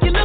Butterfly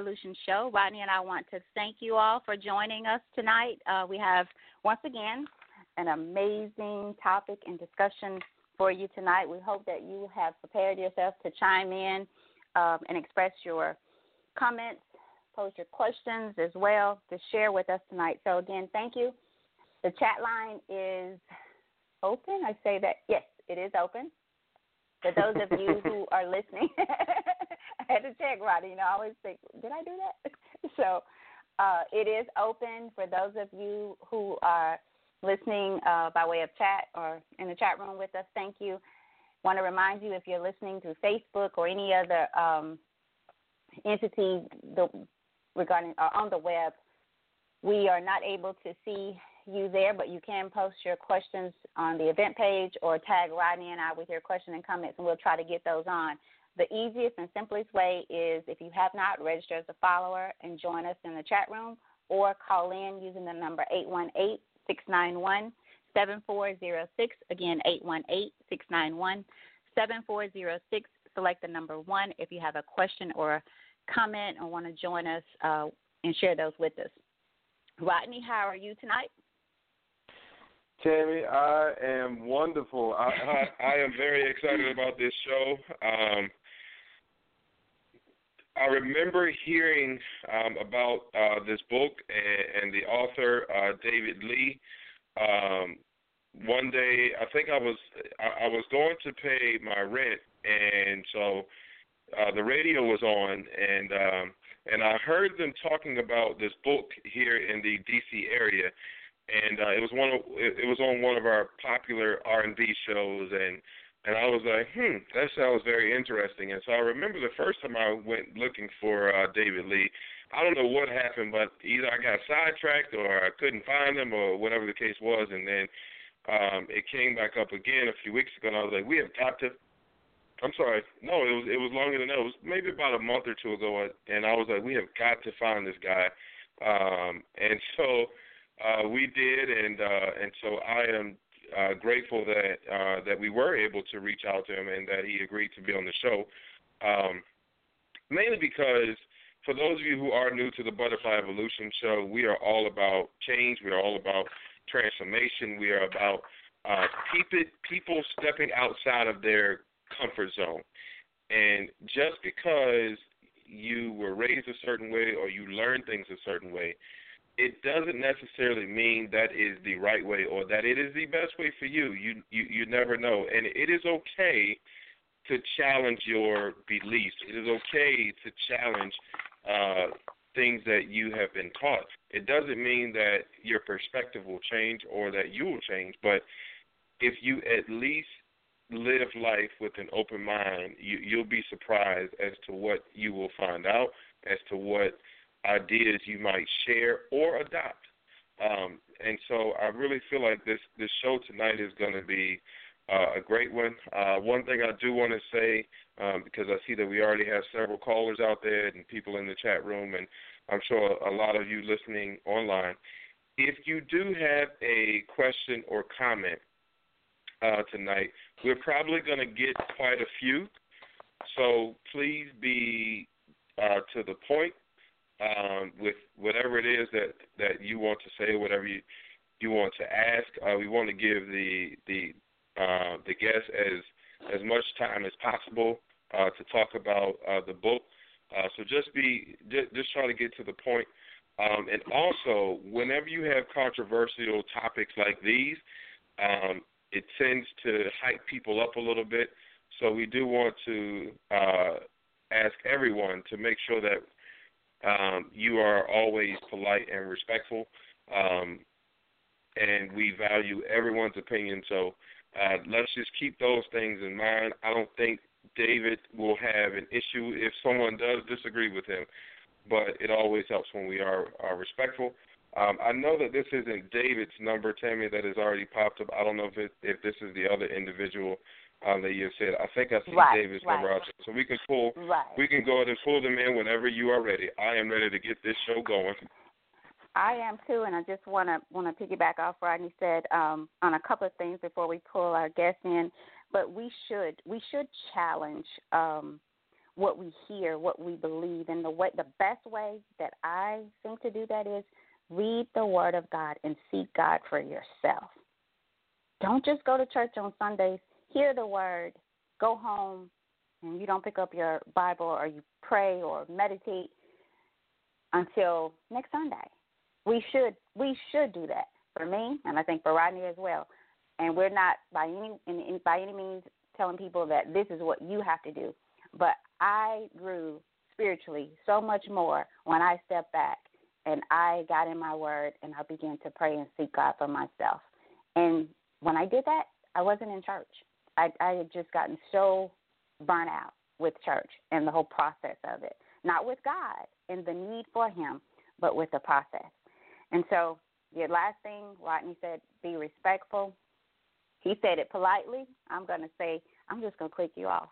Evolution Show. Rodney and I want to thank you all for joining us tonight. Uh, we have, once again, an amazing topic and discussion for you tonight. We hope that you have prepared yourself to chime in um, and express your comments, pose your questions as well to share with us tonight. So, again, thank you. The chat line is open. I say that, yes, it is open. For those of you who are listening, I had to check, Roddy. You know, I always think, did I do that? so uh, it is open for those of you who are listening uh, by way of chat or in the chat room with us. Thank you. Want to remind you if you're listening through Facebook or any other um, entity the, regarding or on the web, we are not able to see you there, but you can post your questions on the event page or tag Rodney and I with your question and comments, and we'll try to get those on. The easiest and simplest way is if you have not registered as a follower and join us in the chat room or call in using the number 818 691 7406. Again, 818 691 7406. Select the number one if you have a question or comment or want to join us uh, and share those with us. Rodney, how are you tonight? Tammy, I am wonderful. I, I, I am very excited about this show. Um, I remember hearing um, about uh, this book and, and the author uh, David Lee. Um, one day, I think I was I, I was going to pay my rent, and so uh, the radio was on, and um, and I heard them talking about this book here in the D.C. area, and uh, it was one of it, was on one of our popular R&B shows, and and I was like, hmm, that sounds very interesting. And so I remember the first time I went looking for uh, David Lee. I don't know what happened, but either I got sidetracked or I couldn't find him or whatever the case was. And then um, it came back up again a few weeks ago, and I was like, we have got to. I'm sorry, no, it was it was longer than that. It was maybe about a month or two ago, and I was like, we have got to find this guy. Um, and so uh, we did, and uh, and so I am uh, grateful that uh, that we were able to reach out to him and that he agreed to be on the show. Um, mainly because for those of you who are new to the Butterfly Evolution show, we are all about change. We are all about transformation. We are about uh, people people stepping outside of their comfort zone. And just because you were raised a certain way or you learn things a certain way it doesn't necessarily mean that is the right way or that it is the best way for you. You you you never know, and it is okay to challenge your beliefs. It is okay to challenge uh, things that you have been taught. It doesn't mean that your perspective will change or that you will change, but if you at least live life with an open mind, you, you'll be surprised as to what you will find out, as to what ideas you might share or adopt. Um, and so I really feel like this this show tonight is going to be uh, a great one. Uh, one thing I do want to say, um, because I see that we already have several callers out there and people in the chat room, and I'm sure a lot of you listening online. If you do have a question or comment uh, tonight, we're probably going to get quite a few. So please be uh, to the point um, with whatever it is that, that you want to say, whatever you you want to ask. Uh, we want to give the the uh, the guests as as much time as possible uh, to talk about uh, the book. Uh, so just be just, just try to get to the point. Um, and also, whenever you have controversial topics like these, um, it tends to hype people up a little bit. So we do want to uh, ask everyone to make sure that um, you are always polite and respectful, um, and we value everyone's opinion. So uh, let's just keep those things in mind. I don't think David will have an issue if someone does disagree with him, but it always helps when we are, are respectful. Um, I know that this isn't David's number, Tammy, that has already popped up. I don't know if it, if this is the other individual have said. I think I see right, David's right. number out there, so we can pull. Right. We can go ahead and pull them in whenever you are ready. I am ready to get this show going. I am too, and I just want to want to piggyback off Rodney said um, on a couple of things before we pull our guests in. But we should we should challenge um, what we hear, what we believe, and the way the best way that I think to do that is read the Word of God and seek God for yourself. Don't just go to church on Sundays, hear the Word, go home, and you don't pick up your Bible or you pray or meditate until next Sunday. We should we should do that for me, and I think for Rodney as well. And we're not by any in, in, by any means telling people that this is what you have to do. But I grew spiritually so much more when I stepped back and I got in my word and I began to pray and seek God for myself. And when I did that, I wasn't in church. I, I had just gotten so burnt out with church and the whole process of it. Not with God and the need for Him, but with the process. And so the last thing Rodney said, be respectful. He said it politely. I'm going to say, I'm just going to click you off.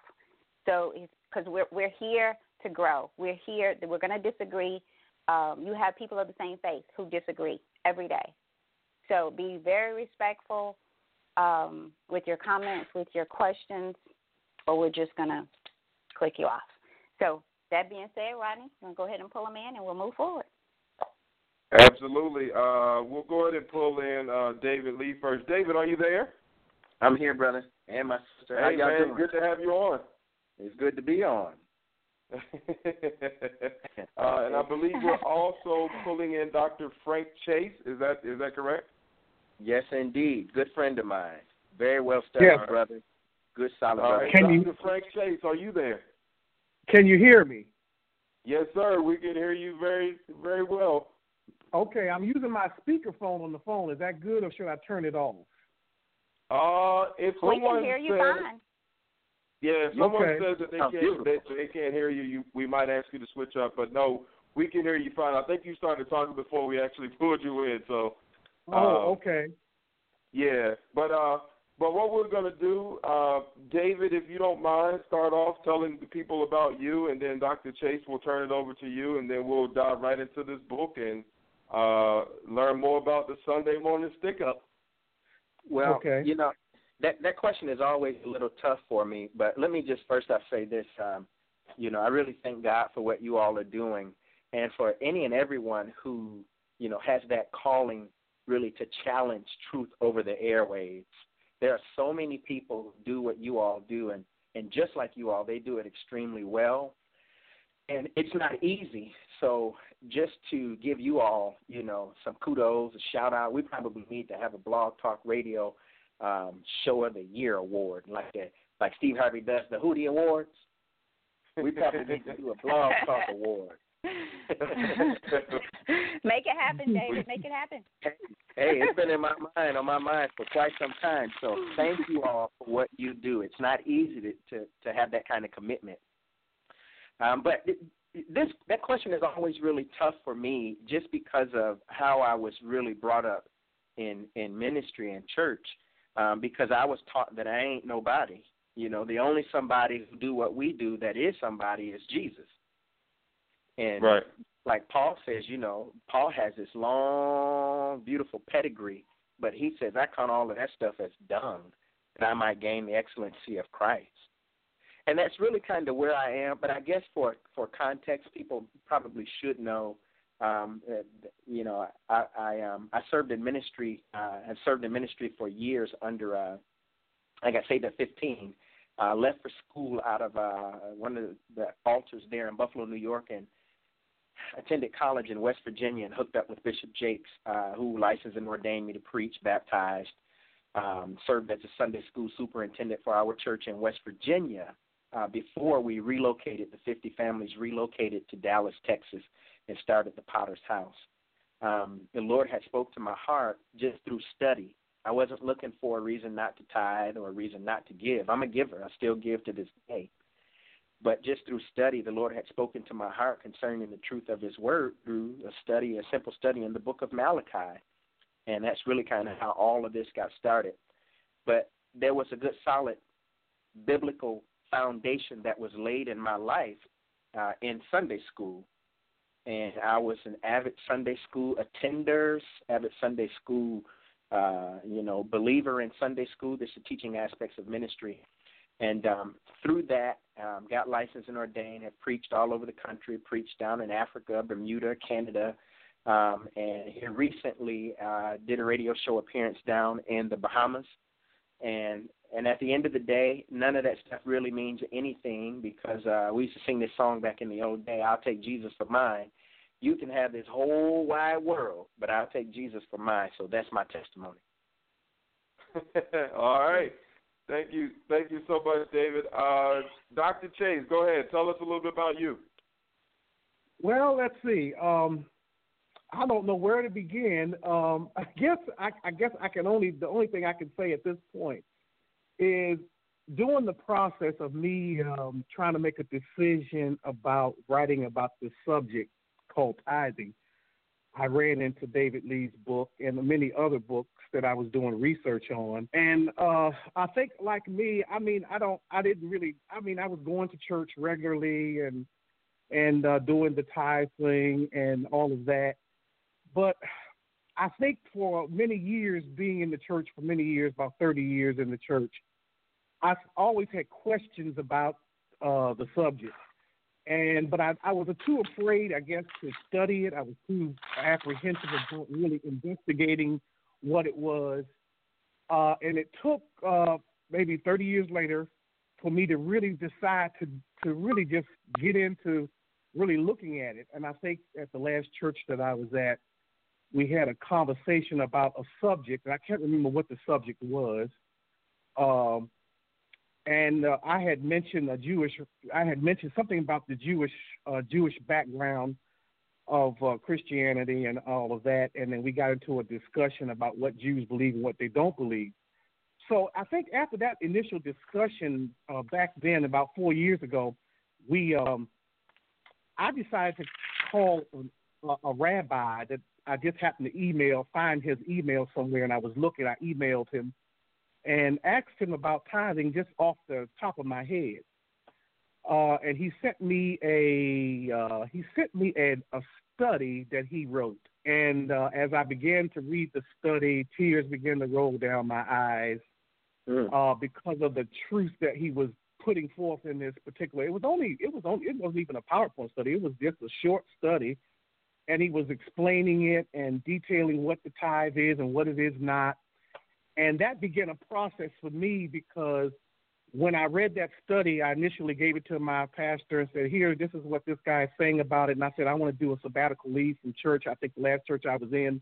So, because we're we're here to grow. We're here. We're going to disagree. Um, you have people of the same faith who disagree every day. So be very respectful um, with your comments, with your questions, or we're just going to click you off. So that being said, Rodney, I'm going to go ahead and pull them in, and we'll move forward. Absolutely. Uh, we'll go ahead and pull in uh, David Lee first. David, are you there? I'm here, brother, and my sister. Hey, How y'all man, doing? good to have you on. It's good to be on. uh, and I believe we're also pulling in Dr. Frank Chase. Is that is that correct? Yes, indeed. Good friend of mine. Very well studied, Yes. brother. Good, solid All brother. Can Dr. you- Frank Chase, are you there? Can you hear me? Yes, sir. We can hear you very very well. Okay, I'm using my speakerphone on the phone. Is that good or should I turn it off? Uh, if We someone can hear you says, fine. Yeah, if someone Okay. says that they Sounds can't beautiful. they, they can't hear you, you, we might ask you to switch up. But no, we can hear you fine. I think you started talking before we actually pulled you in. So Oh, Uh, okay. yeah, but uh, but what we're gonna do, uh, David, if you don't mind, start off telling the people about you, and then Dr. Chase will turn it over to you, and then we'll dive right into this book and uh, learn more about the Sunday morning stick up. Well, Okay. you know, that that question is always a little tough for me. But let me just first off say this. Um, you know, I really thank God for what you all are doing, and for any and everyone who you know has that calling really to challenge truth over the airwaves. There are so many people who do what you all do, and and just like you all, they do it extremely well. And it's not easy. So just to give you all, you know, some kudos, a shout out, we probably need to have a blog talk radio um, show of the year award, like a, like Steve Harvey does the Hoodie Awards. We probably need to do a blog talk award Make it happen, David. Make it happen. hey, it's been in my mind, on my mind for quite some time. So thank you all for what you do. It's not easy to to, to have that kind of commitment. Um, but this that question is always really tough for me, just because of how I was really brought up in in ministry and church. Um, because I was taught that I ain't nobody. You know, the only somebody who do what we do that is somebody is Jesus. And right. like Paul says, you know, Paul has this long, beautiful pedigree, but he says, I count all of that stuff as dung, that I might gain the excellency of Christ. And that's really kind of where I am. But I guess for for context, people probably should know. Um, you know, I I um I served in ministry. Uh, have served in ministry for years under uh, I got saved at 15. Uh, left for school out of uh, one of the altars there in Buffalo, New York, and attended college in West Virginia and hooked up with Bishop Jakes, uh, who licensed and ordained me to preach, baptized, um, served as a Sunday school superintendent for our church in West Virginia uh, before we relocated, the 50 families relocated to Dallas, Texas, and started the Potter's House. Um, the Lord had spoke to my heart just through study. I wasn't looking for a reason not to tithe or a reason not to give. I'm a giver. I still give to this day. But just through study, the Lord had spoken to my heart concerning the truth of His Word through a study, a simple study in the book of Malachi. And that's really kind of how all of this got started. But there was a good, solid biblical foundation that was laid in my life uh, in Sunday school. And I was an avid Sunday school attender, avid Sunday school, uh, you know, believer in Sunday school. There's the teaching aspects of ministry. And um, through that, um, got licensed and ordained, have preached all over the country, preached down in Africa, Bermuda, Canada, um, and here recently uh, did a radio show appearance down in the Bahamas. And and at the end of the day, none of that stuff really means anything because uh, we used to sing this song back in the old day. I'll take Jesus for mine. You can have this whole wide world, but I'll take Jesus for mine. So that's my testimony. All right. Thank you. Thank you so much, David. Uh, Dr. Chase, go ahead. Tell us a little bit about you. Well, let's see. Um, I don't know where to begin. Um, I guess I, I guess I can only the only thing I can say at this point is during the process of me um, trying to make a decision about writing about this subject called tithing. I ran into David Lee's book and many other books that I was doing research on. And uh I think like me, I mean, I don't I didn't really I mean, I was going to church regularly and and uh doing the tithe thing and all of that. But I think for many years being in the church for many years, about 30 years in the church, I've always had questions about uh the subject and but I, I was too afraid, I guess, to study it. I was too apprehensive about really investigating what it was, uh, and it took uh, maybe 30 years later for me to really decide to to really just get into really looking at it. And I think at the last church that I was at, we had a conversation about a subject, and I can't remember what the subject was. Um, and uh, I had mentioned a Jewish. I had mentioned something about the Jewish uh, Jewish background of uh, Christianity and all of that, and then we got into a discussion about what Jews believe and what they don't believe. So I think after that initial discussion uh, back then, about four years ago, we um, I decided to call a, a rabbi that I just happened to email, find his email somewhere, and I was looking. I emailed him and asked him about tithing just off the top of my head. Uh, and he sent me a uh, he sent me a, a study that he wrote. And uh, as I began to read the study, tears began to roll down my eyes mm. uh, because of the truth that he was putting forth in this particular. It was only it was only it wasn't even a PowerPoint study. It was just a short study, and he was explaining it and detailing what the tithe is and what it is not and that began a process for me because when I read that study, I initially gave it to my pastor and said, Here, this is what this guy is saying about it. And I said, I want to do a sabbatical leave from church. I think the last church I was in,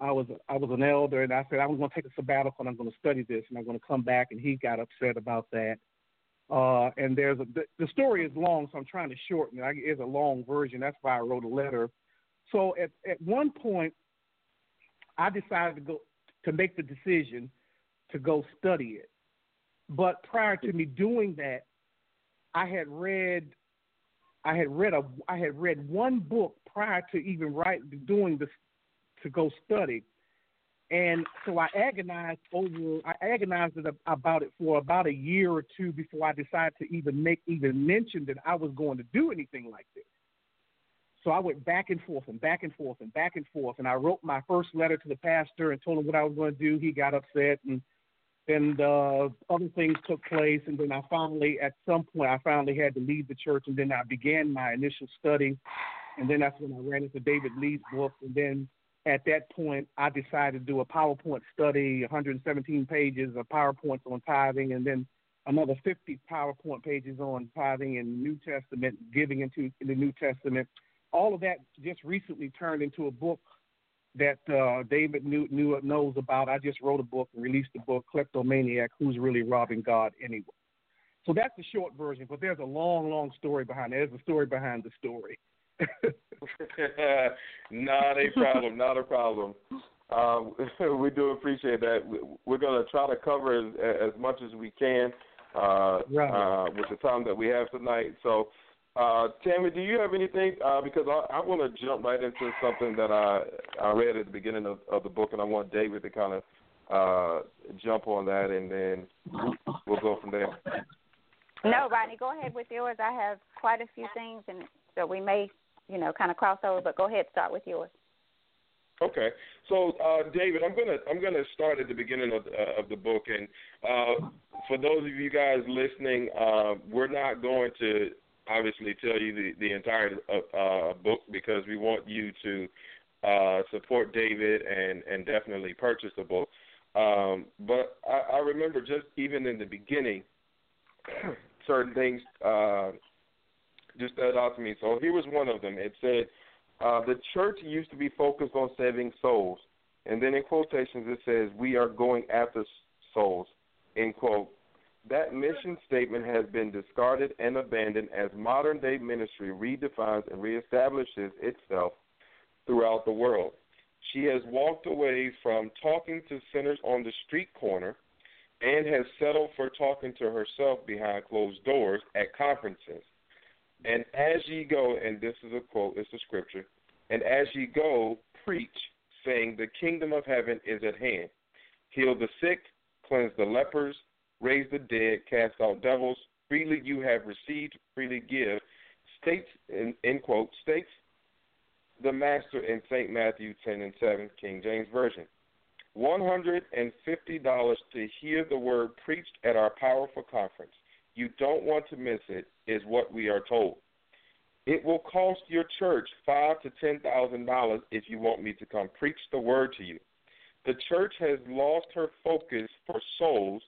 I was I was an elder, and I said I was going to take a sabbatical and I'm going to study this, and I'm going to come back. And he got upset about that. Uh, and there's a the, the story is long, so I'm trying to shorten it. I, it's a long version. That's why I wrote a letter. So at at one point, I decided to go to make the decision to go study it. But prior to me doing that, I had read I had read a I had read one book prior to even write doing this to go study, and so I agonized over I agonized about it for about a year or two before I decided to even make even mention that I was going to do anything like this. So I went back and forth and back and forth and back and forth, and I wrote my first letter to the pastor and told him what I was going to do. He got upset, and then uh, other things took place, and then I finally, at some point, I finally had to leave the church, and then I began my initial study, and then that's when I ran into David Lee's book, and then at that point, I decided to do a PowerPoint study, 117 pages of PowerPoints on tithing, and then another 50 PowerPoint pages on tithing and New Testament, giving into the New Testament. All of that just recently turned into a book that uh, David knew, knew knows about. I just wrote a book and released the book, Kleptomaniac: Who's Really Robbing God Anyway. So that's the short version, but there's a long, long story behind it. There's a story behind the story. not a problem. Not a problem. Um, we do appreciate that. We're going to try to cover as, as much as we can uh, right. uh, with the time that we have tonight. So, uh, Tammy, do you have anything? Uh, because I, I want to jump right into something that I I read at the beginning of, of the book, and I want David to kind of uh, jump on that, and then we'll go from there. No, Rodney, go ahead with yours. I have quite a few things, and so we may you know, kind of cross over. But go ahead, start with yours. Okay, so uh, David, I'm gonna I'm gonna start at the beginning of uh, of the book, and uh, for those of you guys listening, uh, we're not going to obviously tell you the the entire uh, uh, book because we want you to uh, support David and and definitely purchase the book. Um, but I, I remember just even in the beginning, certain things uh, just stood out to me. So here was one of them. It said, uh, "The church used to be focused on saving souls," and then in quotations it says, "We are going after souls." End quote. That mission statement has been discarded and abandoned as modern day ministry redefines and reestablishes itself throughout the world. She has walked away from talking to sinners on the street corner and has settled for talking to herself behind closed doors at conferences. And as ye go, and this is a quote, it's a scripture, and as ye go, preach, saying, The kingdom of heaven is at hand. Heal the sick, cleanse the lepers, raise the dead, cast out devils. Freely you have received, freely give. States, in, end quote, states the Master in St. Matthew 10 and 7, King James Version. $150 to hear the word preached at our powerful conference. You don't want to miss it, is what we are told. It will cost your church five to ten thousand dollars if you want me to come preach the word to you. The church has lost her focus for souls.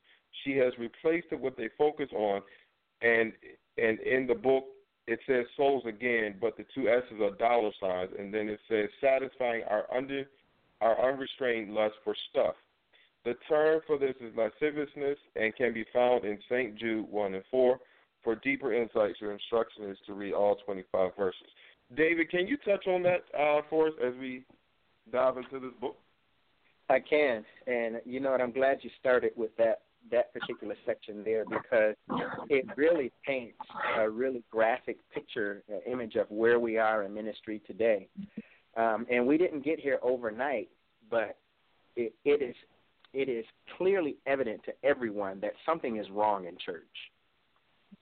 She has replaced it with a focus on, and and in the book it says souls again, but the two S's are dollar signs, and then it says satisfying our under our unrestrained lust for stuff. The term for this is lasciviousness and can be found in St. Jude 1 and 4. For deeper insights, your instruction is to read all 25 verses. David, can you touch on that uh, for us as we dive into this book? I can, and you know what? I'm glad you started with that that particular section there because it really paints a really graphic picture, uh, image of where we are in ministry today. Um, and we didn't get here overnight, but it, it is it is clearly evident to everyone that something is wrong in church.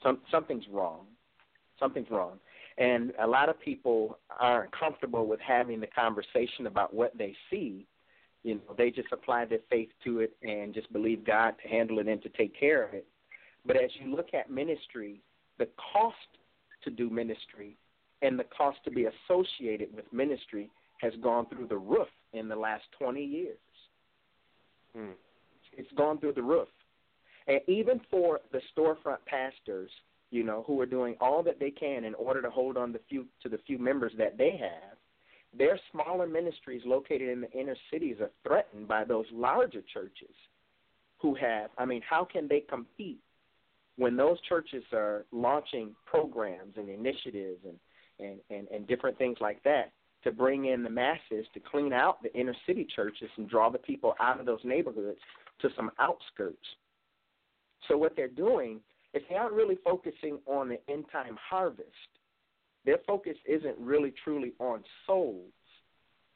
Some something's wrong. Something's wrong. And a lot of people aren't comfortable with having the conversation about what they see. You know, they just apply their faith to it and just believe God to handle it and to take care of it. But as you look at ministry, the cost to do ministry and the cost to be associated with ministry has gone through the roof in the last 20 years. Hmm. It's gone through the roof. And even for the storefront pastors, you know, who are doing all that they can in order to hold on the few to the few members that they have, their smaller ministries located in the inner cities are threatened by those larger churches who have I mean, how can they compete when those churches are launching programs and initiatives and, and, and, and different things like that to bring in the masses to clean out the inner city churches and draw the people out of those neighborhoods to some outskirts. So what they're doing is they aren't really focusing on the end time harvest. Their focus isn't really truly on souls,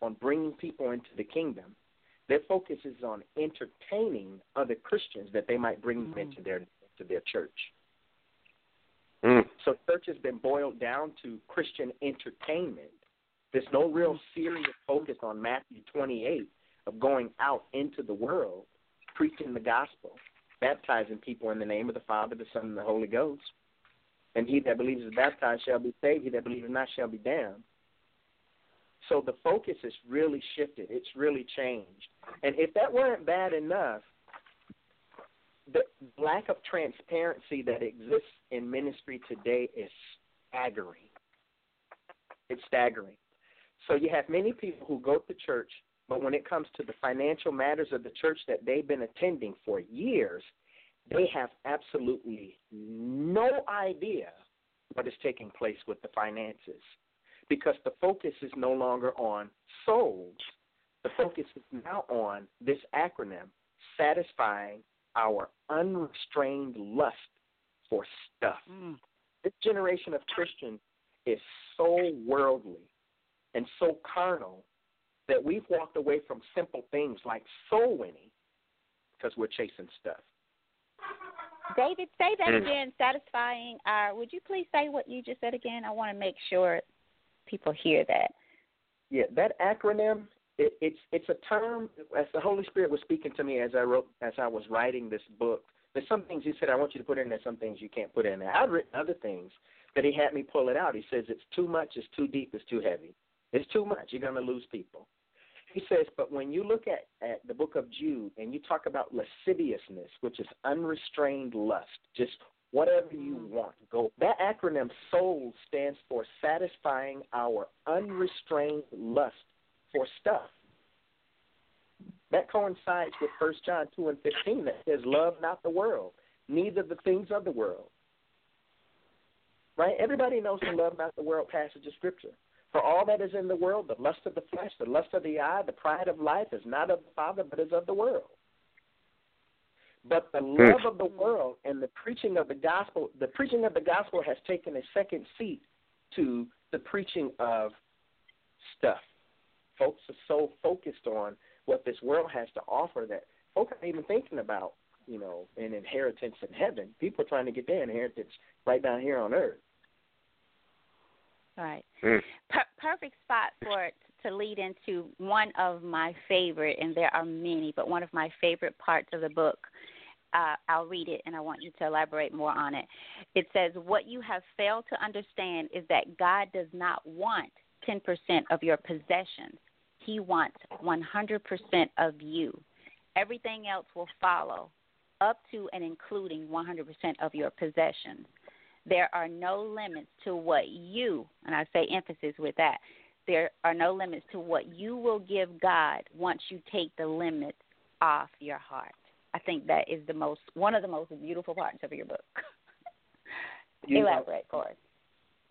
on bringing people into the kingdom. Their focus is on entertaining other Christians that they might bring them into their into their church. Mm. So church has been boiled down to Christian entertainment. There's no real serious focus on Matthew 28 of going out into the world, preaching the gospel, baptizing people in the name of the Father, the Son, and the Holy Ghost. And he that believes is baptized shall be saved. He that believes not shall be damned. So the focus has really shifted. It's really changed. And if that weren't bad enough, the lack of transparency that exists in ministry today is staggering. It's staggering. So you have many people who go to church, but when it comes to the financial matters of the church that they've been attending for years, they have absolutely no idea what is taking place with the finances because the focus is no longer on souls. The focus is now on this acronym, satisfying our unrestrained lust for stuff. Mm. This generation of Christians is so worldly and so carnal that we've walked away from simple things like soul winning because we're chasing stuff. David, say that again. Satisfying our. Would you please say what you just said again? I want to make sure people hear that. Yeah, that acronym it, it's it's a term as the Holy Spirit was speaking to me as I wrote as I was writing this book. There's some things he said I want you to put in there, some things you can't put in there. I've written other things, but he had me pull it out. He says it's too much, it's too deep, it's too heavy. It's too much. You're going to lose people. He says, but when you look at, at the book of Jude and you talk about lasciviousness, which is unrestrained lust, just whatever you mm. want, go. That acronym SOUL stands for satisfying our unrestrained lust for stuff. That coincides with First John 2 and 15 that says, Love not the world, neither the things of the world. Right? Everybody knows the love not the world passage of Scripture. For all that is in the world, the lust of the flesh, the lust of the eye, the pride of life is not of the Father, but is of the world. But the hmm. love of the world and the preaching of the gospel, the preaching of the gospel has taken a second seat to the preaching of stuff. Folks are so focused on what this world has to offer that folks aren't even thinking about, you know, an inheritance in heaven. People are trying to get their inheritance right down here on earth. All right. Mm. Per- perfect spot for it to lead into one of my favorite, and there are many, but one of my favorite parts of the book. Uh, I'll read it and I want you to elaborate more on it. It says, What you have failed to understand is that God does not want 10% of your possessions, He wants 100% of you. Everything else will follow, up to and including 100% of your possessions. There are no limits to what you, and I say emphasis with that, there are no limits to what you will give God once you take the limits off your heart. I think that is the most one of the most beautiful parts of your book. You know, Elaborate for us.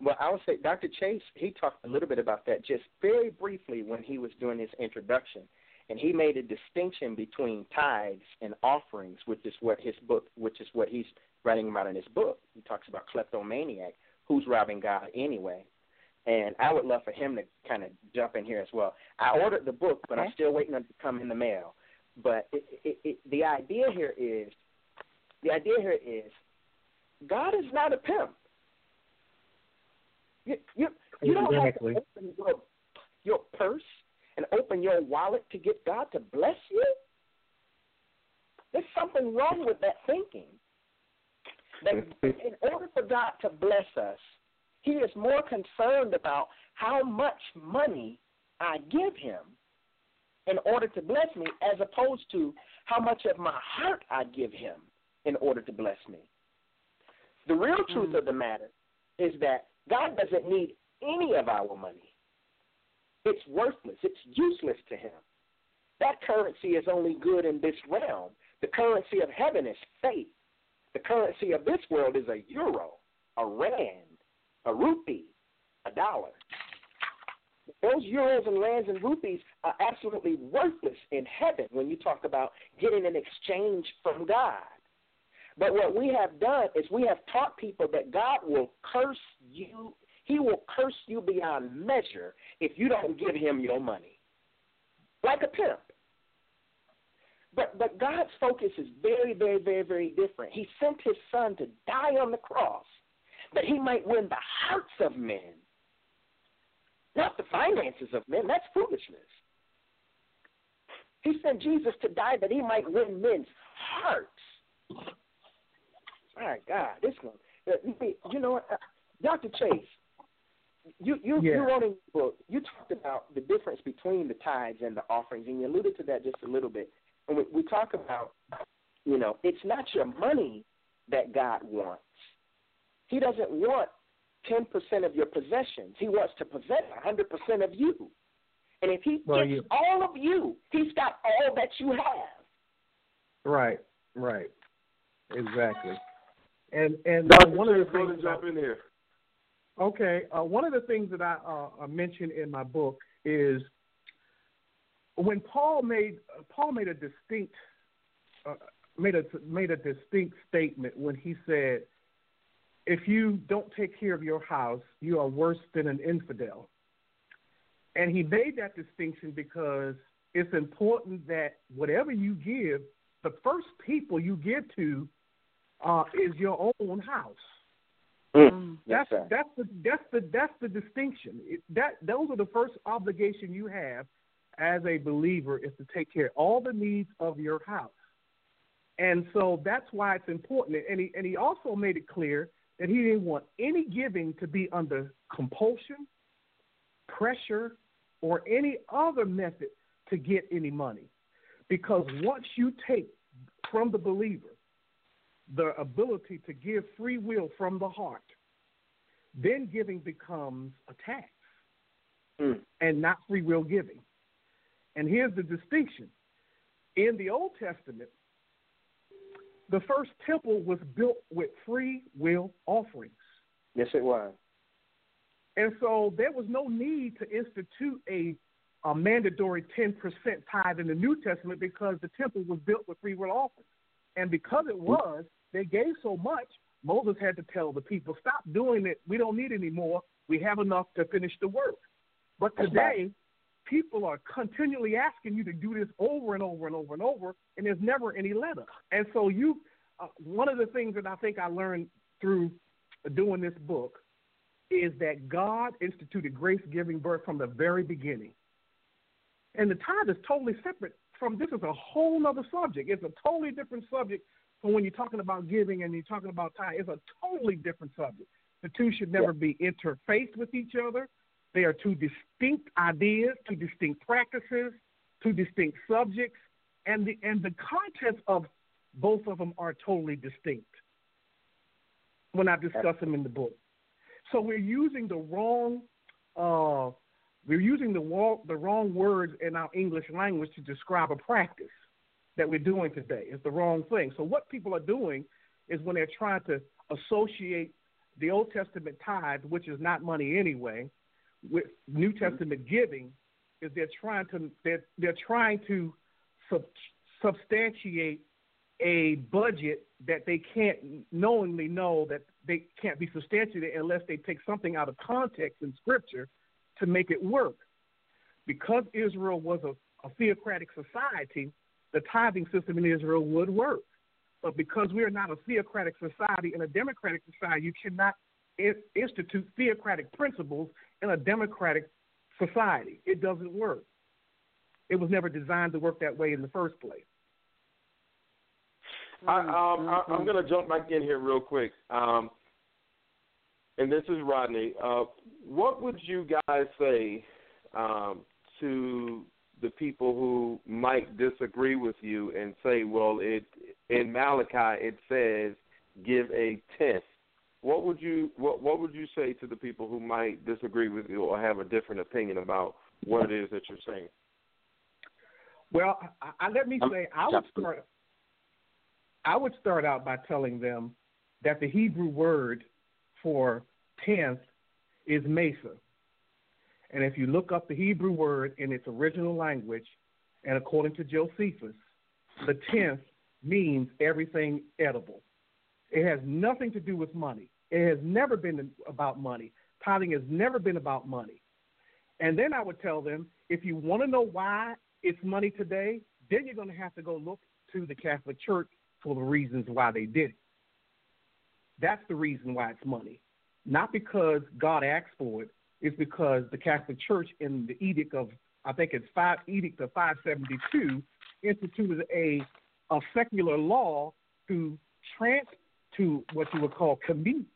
Well, I would say Dr. Chase, he talked a little bit about that just very briefly when he was doing his introduction. And he made a distinction between tithes and offerings, which is what his book, which is what he's writing about in his book. He talks about kleptomaniac, who's robbing God anyway. And I would love for him to kind of jump in here as well. I ordered the book, but I'm still waiting on it to come in the mail. But it, it, it, the idea here is, the idea here is, God is not a pimp. You you, you don't have to open your your purse and open your wallet to get God to bless you. There's something wrong with that thinking. That in order for God to bless us, He is more concerned about how much money I give Him in order to bless me, as opposed to how much of my heart I give Him in order to bless me. The real truth mm. of the matter is that God doesn't need any of our money. It's worthless. It's useless to him. That currency is only good in this realm. The currency of heaven is faith. The currency of this world is a euro, a rand, a rupee, a dollar. Those euros and rands and rupees are absolutely worthless in heaven when you talk about getting an exchange from God. But what we have done is we have taught people that God will curse you. He will curse you beyond measure if you don't give him your money. Like a pimp. But but God's focus is very, very, very, very different. He sent his son to die on the cross that he might win the hearts of men. Not the finances of men. That's foolishness. He sent Jesus to die that he might win men's hearts. My God, this one. Uh, you know uh, Doctor Chase? You you yeah. you wrote in your book. You talked about the difference between the tithes and the offerings, and you alluded to that just a little bit. And we, we talk about, you know, it's not your money that God wants. He doesn't want ten percent of your possessions. He wants to possess a hundred percent of you. And if he well, gets you, all of you, he's got all that you have. Right, right, exactly. And and Dr. one of the Chase, things jump in here. Okay, uh, one of the things that I uh, mentioned in my book is when Paul made uh, Paul made a distinct uh, made a made a distinct statement when he said, "If you don't take care of your house, you are worse than an infidel." And he made that distinction because it's important that whatever you give, the first people you give to uh, is your own house. Mm. That's Yes, that's the that's the that's the distinction. It, that those are the first obligation you have as a believer is to take care of all the needs of your house. And so that's why it's important. And he and he also made it clear that he didn't want any giving to be under compulsion, pressure, or any other method to get any money. Because once you take from the believer the ability to give free will from the heart, then giving becomes a tax Mm. and not free will giving. And here's the distinction. In the Old Testament, the first temple was built with free will offerings. Yes, it was. And so there was no need to institute a, a mandatory 10% tithe in the New Testament because the temple was built with free will offerings. And because it was, they gave so much, Moses had to tell the people, stop doing it. We don't need any more. We have enough to finish the work. But today, people are continually asking you to do this over and over and over and over, and there's never any let up. And so you, uh, one of the things that I think I learned through doing this book is that God instituted grace giving birth from the very beginning. And the tithe is totally separate from this is a whole other subject. It's a totally different subject from when you're talking about giving and you're talking about tithe. It's a totally different subject. The two should never be interfaced with each other. They are two distinct ideas, two distinct practices, two distinct subjects, and the and the contents of both of them are totally distinct when I discuss them in the book. So we're using the wrong uh, we're using the wrong, the wrong words in our English language to describe a practice that we're doing today. It's the wrong thing. So what people are doing is when they're trying to associate the Old Testament tithe, which is not money anyway, with New mm-hmm. Testament giving, is they're trying to they're they're trying to sub, substantiate a budget that they can't knowingly know that they can't be substantiated unless they take something out of context in Scripture to make it work. Because Israel was a, a theocratic society, the tithing system in Israel would work. But because we are not a theocratic society and a democratic society, you cannot institute theocratic principles in a democratic society. It doesn't work. It was never designed to work that way in the first place. I, um, I, I'm going to jump back in here real quick. Um, and this is Rodney. Uh, what would you guys say um, to the people who might disagree with you and say, well, it in Malachi it says give a tenth. What would you what what would you say to the people who might disagree with you or have a different opinion about what it is that you're saying? Well, I, I, let me Um, say, I would start. I would start out by telling them that the Hebrew word for tenth is mesa. And if you look up the Hebrew word in its original language, and according to Josephus, the tenth means everything edible. It has nothing to do with money. It has never been about money. Tithing has never been about money. And then I would tell them if you want to know why it's money today, then you're going to have to go look to the Catholic Church for the reasons why they did it. That's the reason why it's money. Not because God asked for it, it's because the Catholic Church in the edict of I think it's five edict of five seventy two instituted a a secular law to trans to what you would call commute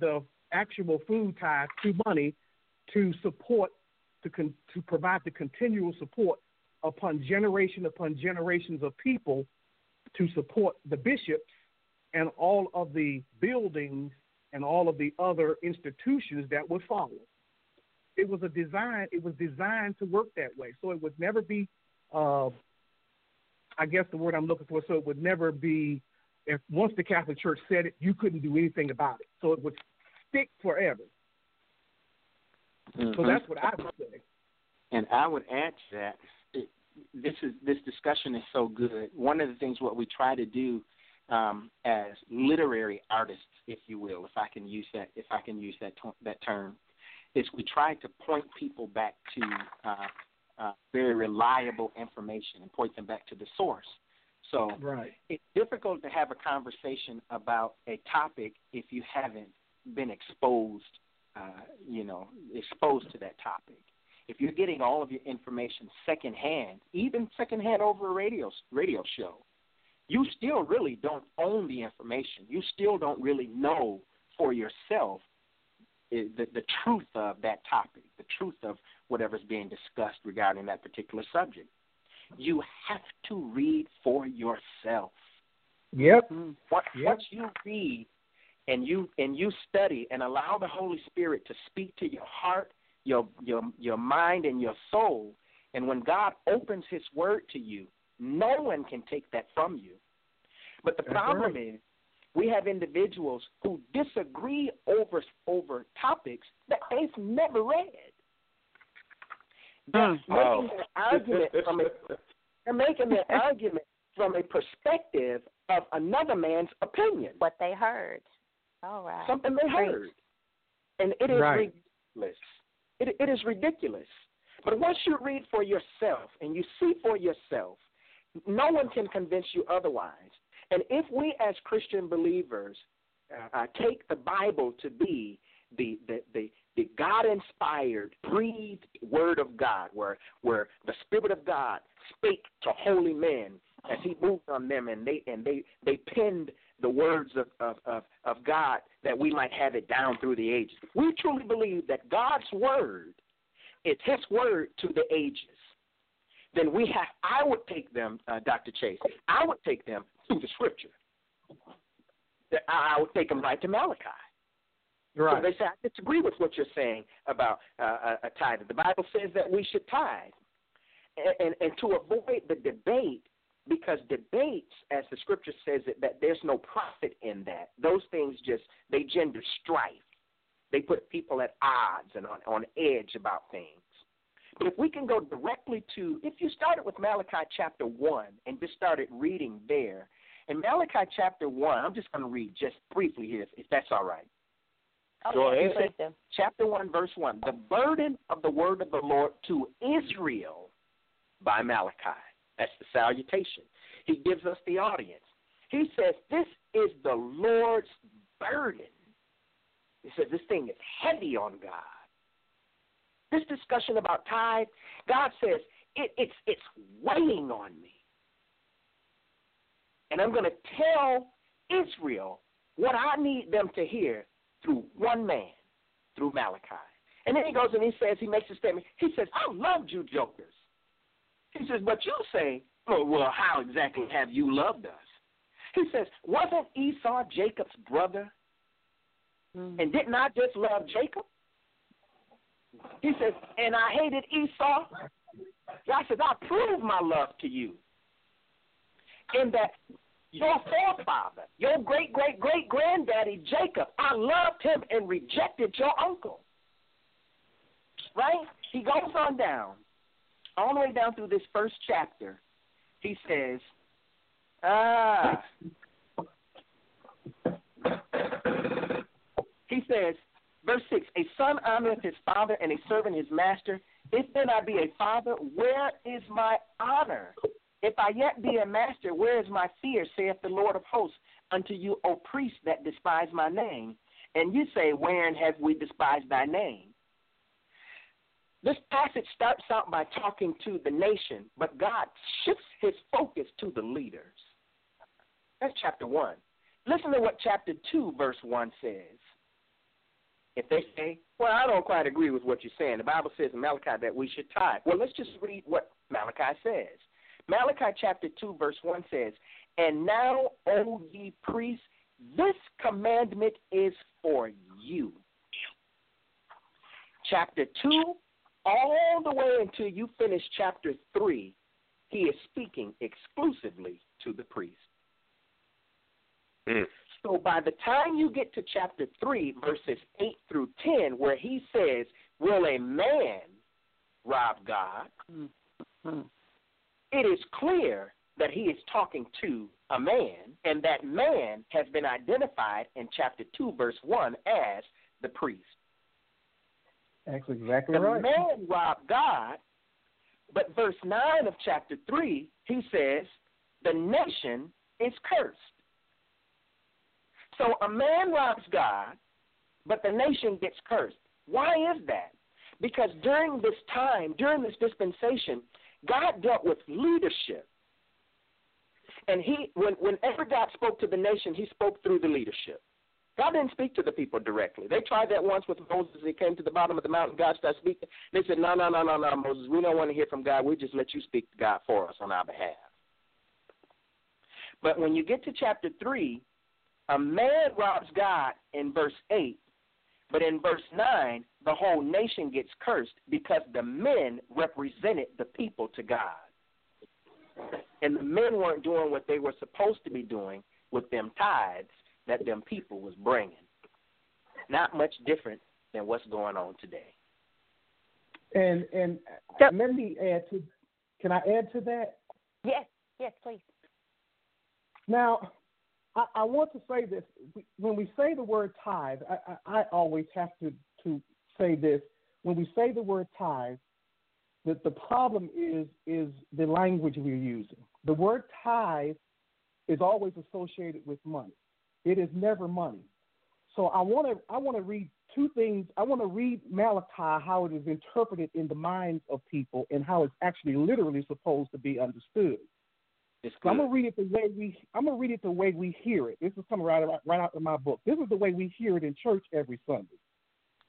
the actual food tithe to money to support to con, to provide the continual support upon generation upon generations of people to support the bishops and all of the buildings and all of the other institutions that would follow. It was a design. It was designed to work that way, so it would never be. Uh, I guess the word I'm looking for. So it would never be. If once the Catholic Church said it, you couldn't do anything about it. So it would stick forever. Mm-hmm. So that's what I would say. And I would add to that. this is this discussion is so good. One of the things what we try to do um, as literary artists, if you will, if I can use that, if I can use that that term, is we try to point people back to uh, uh, very reliable information and point them back to the source. So right. it's difficult to have a conversation about a topic if you haven't been exposed, uh, you know, exposed to that topic. If you're getting all of your information secondhand, even secondhand over a radio radio show, you still really don't own the information. You still don't really know for yourself eh, the, the truth of that topic, the truth of whatever's being discussed regarding that particular subject. You have to read for yourself. Yep. Hmm. Once, yep. once you read and you and you study and allow the Holy Spirit to speak to your heart, your your your mind and your soul, and when God opens his word to you, no one can take that from you. But the That's problem right. is we have individuals who disagree over over topics that they've never read. They're hmm. oh. making their argument from a they're making their argument from a perspective of another man's opinion. What they heard. All right. Something they heard. And it is right. ridiculous. It, it is ridiculous. But once you read for yourself and you see for yourself, no one can convince you otherwise. And if we as Christian believers uh, uh, take the Bible to be the the the, the God inspired, breathed word of God, where where the Spirit of God spake to holy men as He moved on them, and they and they they penned the words of, of, of, of God that we might have it down through the ages. We truly believe that God's word is His word to the ages. Then we have. I would take them, uh, Dr. Chase. I would take them through the scripture. I would take them right to Malachi. Right. So they say, I disagree with what you're saying about uh, a tithe. The Bible says that we should tithe. And, and, and to avoid the debate, because debates, as the scripture says it, that there's no profit in that. Those things just, they gender strife. They put people at odds and on, on edge about things. But if we can go directly to, if you started with Malachi chapter 1 and just started reading there, in Malachi chapter 1, I'm just going to read just briefly here, if that's all right. Oh, Go ahead. Chapter 1, verse 1. The burden of the word of the Lord to Israel by Malachi. That's the salutation. He gives us the audience. He says, This is the Lord's burden. He says, This thing is heavy on God. This discussion about tithe, God says, it, it's, it's weighing on me. And I'm going to tell Israel what I need them to hear through one man, through Malachi. And then he goes and he says, he makes a statement. He says, I loved you jokers. He says, but you say, oh, well, how exactly have you loved us? He says, wasn't Esau Jacob's brother? Mm-hmm. And didn't I just love Jacob? He says, and I hated Esau. God says, I prove my love to you. In that Your forefather, your great great great granddaddy Jacob, I loved him and rejected your uncle. Right? He goes on down, all the way down through this first chapter. He says, Ah. He says, verse 6 A son honoreth his father, and a servant his master. If then I be a father, where is my honor? If I yet be a master, where is my fear, saith the Lord of hosts, unto you, O priests that despise my name? And you say, Wherein have we despised thy name? This passage starts out by talking to the nation, but God shifts his focus to the leaders. That's chapter 1. Listen to what chapter 2, verse 1 says. If they say, Well, I don't quite agree with what you're saying, the Bible says in Malachi that we should tithe. Well, let's just read what Malachi says. Malachi chapter 2, verse 1 says, And now, O ye priests, this commandment is for you. Chapter 2, all the way until you finish chapter 3, he is speaking exclusively to the priest. Mm. So by the time you get to chapter 3, verses 8 through 10, where he says, Will a man rob God? Mm-hmm. It is clear that he is talking to a man, and that man has been identified in chapter 2, verse 1 as the priest. That's exactly the right. The man robbed God, but verse 9 of chapter 3, he says, The nation is cursed. So a man robs God, but the nation gets cursed. Why is that? Because during this time, during this dispensation, God dealt with leadership. And he when whenever God spoke to the nation, he spoke through the leadership. God didn't speak to the people directly. They tried that once with Moses. He came to the bottom of the mountain. God started speaking. They said, No, no, no, no, no, Moses. We don't want to hear from God. We just let you speak to God for us on our behalf. But when you get to chapter 3, a man robs God in verse 8, but in verse 9, the whole nation gets cursed because the men represented the people to God. And the men weren't doing what they were supposed to be doing with them tithes that them people was bringing. Not much different than what's going on today. And and yep. let me add to. Can I add to that? Yes, yes, please. Now, I, I want to say this. When we say the word tithe, I, I, I always have to, to say this. When we say the word tithe, that the problem is is the language we're using. The word tithe is always associated with money. It is never money. So I want to I want to read two things. I want to read Malachi how it is interpreted in the minds of people and how it's actually literally supposed to be understood. I'm gonna read it the way we. I'm gonna read it the way we hear it. This is coming right out, right out of my book. This is the way we hear it in church every Sunday.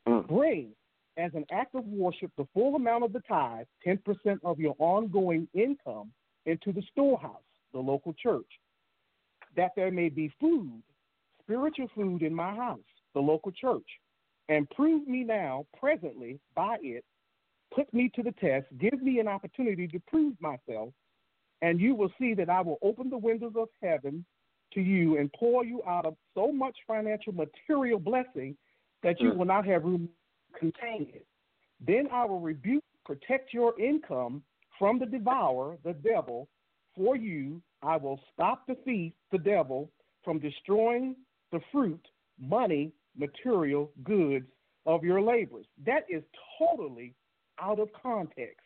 Mm. Bring as an act of worship the full amount of the tithe, ten percent of your ongoing income, into the storehouse, the local church, that there may be food, spiritual food in my house, the local church, and prove me now, presently, by it. Put me to the test. Give me an opportunity to prove myself and you will see that I will open the windows of heaven to you and pour you out of so much financial material blessing that you mm. will not have room to contain it. Then I will rebuke, protect your income from the devourer, the devil, for you. I will stop the thief, the devil, from destroying the fruit, money, material, goods of your labors. That is totally out of context.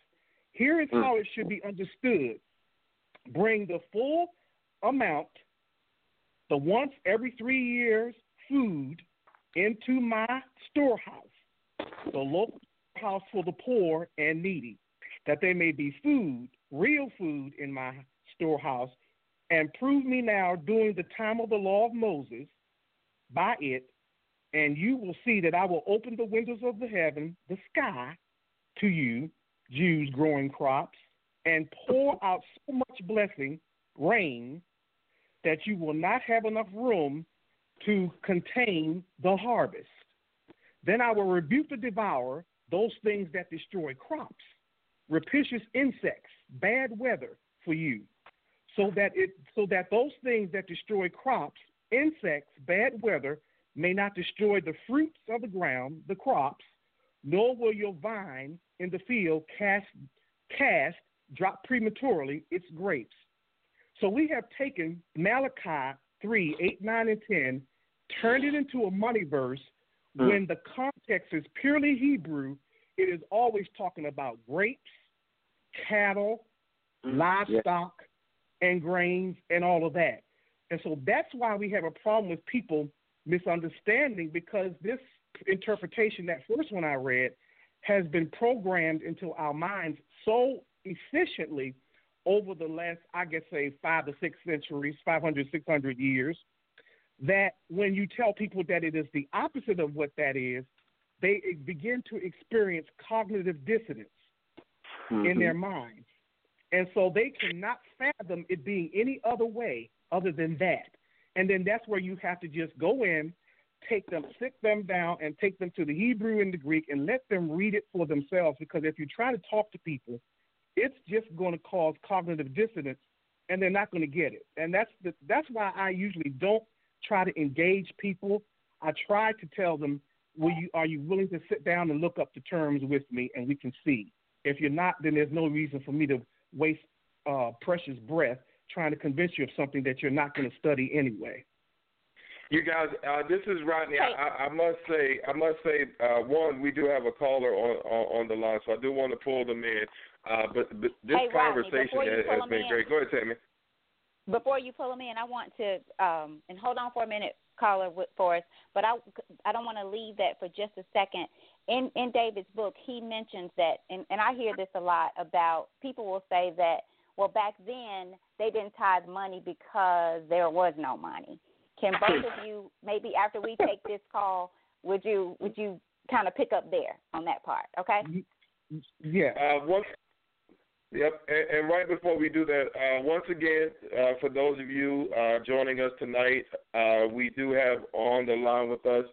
Here is mm. how it should be understood bring the full amount, the once every three years food, into my storehouse, the local house for the poor and needy, that there may be food, real food in my storehouse, and prove me now during the time of the law of Moses by it, and you will see that I will open the windows of the heaven, the sky, to you, Jews growing crops, and pour out so much blessing, rain, that you will not have enough room to contain the harvest. Then I will rebuke the devourer, those things that destroy crops, rapacious insects, bad weather for you. so that it so that those things that destroy crops, insects, bad weather may not destroy the fruits of the ground, the crops, nor will your vine in the field cast cast drop prematurely its grapes. So we have taken Malachi 3, 8, 9, and 10, turned it into a money verse mm. when the context is purely Hebrew. It is always talking about grapes, cattle, mm. livestock, yeah. and grains, and all of that. And so that's why we have a problem with people misunderstanding because this interpretation, that first one I read, has been programmed into our minds so efficiently over the last, I guess, say five to six centuries, 500, 600 years, that when you tell people that it is the opposite of what that is, they begin to experience cognitive dissonance mm-hmm. in their minds. And so they cannot fathom it being any other way other than that. And then that's where you have to just go in, take them, sit them down, and take them to the Hebrew and the Greek and let them read it for themselves. Because if you try to talk to people it's just going to cause cognitive dissonance, and they're not going to get it. And that's the, that's why I usually don't try to engage people. I try to tell them, "Will you are you willing to sit down and look up the terms with me, and we can see. If you're not, then there's no reason for me to waste uh, precious breath trying to convince you of something that you're not going to study anyway." You guys, uh, this is Rodney. I, I, must say, I must say, uh, one, we do have a caller on, on, on the line, so I do want to pull them in. Uh, but, but this hey, conversation Rodney, has, has been in, great. Go ahead, Tammy. Before you pull them in, I want to um, and hold on for a minute, caller, for us. But I, I don't want to leave that for just a second. In in David's book, he mentions that, and, and I hear this a lot about people will say that, well, back then they didn't tithe money because there was no money. Can both of you, maybe after we take this call, would you would you kind of pick up there on that part? Okay. Yeah. Uh, once Yep, and, and, right before we do that, uh, once again, uh, for those of you uh, joining us tonight, uh, we do have on the line with us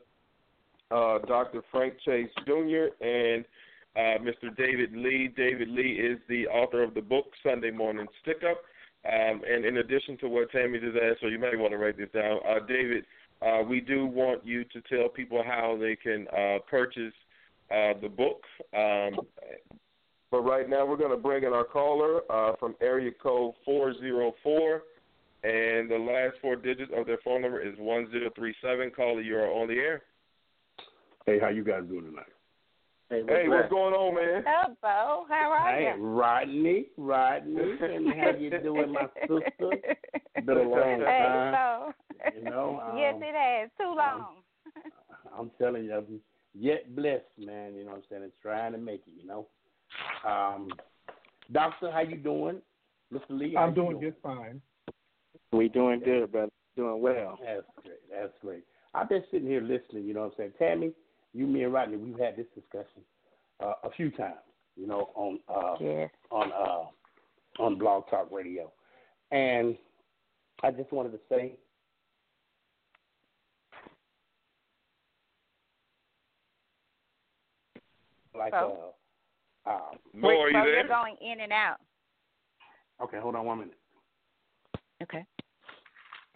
uh, Dr. Frank Chase Jr. and uh, Mr. David Lee. David Lee is the author of the book Sunday Morning Stick Up. Um, and in addition to what Tammy just asked, so you may want to write this down, David, we do want you to tell people how they can purchase the book. Um, but right now, we're going to bring in our caller uh, from area code 404. And the last four digits of their phone number is 1037. Caller, you are on the air. Hey, how you guys doing tonight? Hey, what's, hey, what's going on, man? Hello, Bo. How are you? hey, you? Rodney, Rodney, and how you doing, my sister? Been a long hey, time. Bo. You know. Um, yes, it has. Too long. I'm, I'm telling you, I'm yet blessed, man. You know what I'm saying? It's trying to make it. You know. Um, doctor, how you doing? Mr. Lee, I'm doing, doing just fine. We doing good, brother. Doing well. That's great. That's great. I've been sitting here listening. You know what I'm saying? Tammy, you, me, and Rodney, we've had this discussion uh, a few times. You know, on uh, yeah. on uh, on Blog Talk Radio, and I just wanted to say like oh. Uh, um, Mo, are you there? You're going in and out. Okay, hold on one minute. Okay.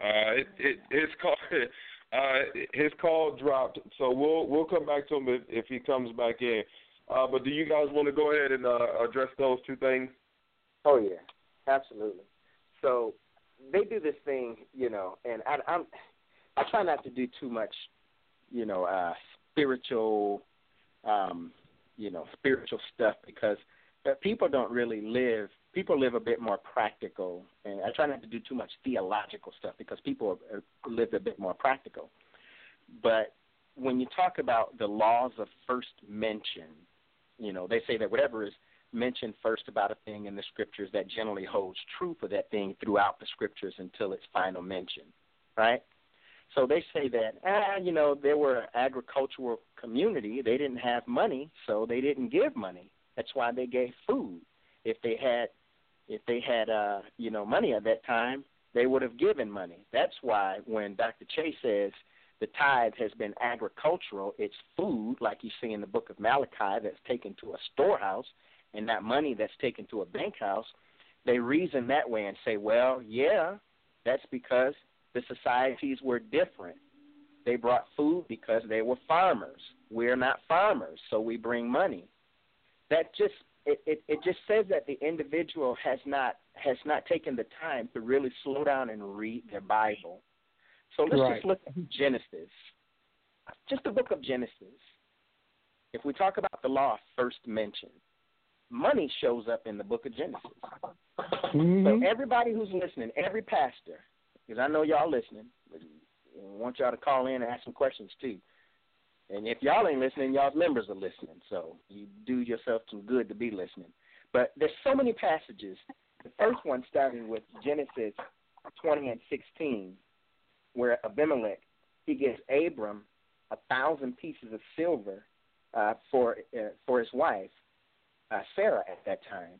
Uh, it, it, his call, uh, his call dropped, so we'll we'll come back to him if, if he comes back in. Uh, but do you guys want to go ahead and uh, address those two things? Oh yeah, absolutely. So they do this thing, you know, and I, I'm I try not to do too much, you know, uh, spiritual um, you know spiritual stuff because people don't really live people live a bit more practical. And i try not to do too much theological stuff because people live a bit more practical. But when you talk about the laws of first mention you know they say that whatever is mentioned first about a thing in the scriptures that generally holds true for that thing throughout the scriptures until its final mention right? So they say that, ah, you know, they were agricultural community. They didn't have money, so they didn't give money. That's why they gave food. If they had, if they had, uh, you know, money at that time, they would have given money. That's why when Dr. Chase says the tithe has been agricultural, it's food, like you see in the book of Malachi, that's taken to a storehouse, and that money that's taken to a bank house they reason that way and say, well, yeah, that's because the societies were different. They brought food because they were farmers. We're not farmers, so we bring money. That just it, it, it just says that the individual has not has not taken the time to really slow down and read their Bible. So let's right. just look at Genesis. Just the book of Genesis. If we talk about the law first mentioned, money shows up in the book of Genesis. Mm-hmm. So everybody who's listening, every pastor, because I know y'all listening, I want y'all to call in and ask some questions too. And if y'all ain't listening, y'all's members are listening. So you do yourself some good to be listening. But there's so many passages. The first one starting with Genesis 20 and 16, where Abimelech he gives Abram a thousand pieces of silver uh, for uh, for his wife uh, Sarah at that time.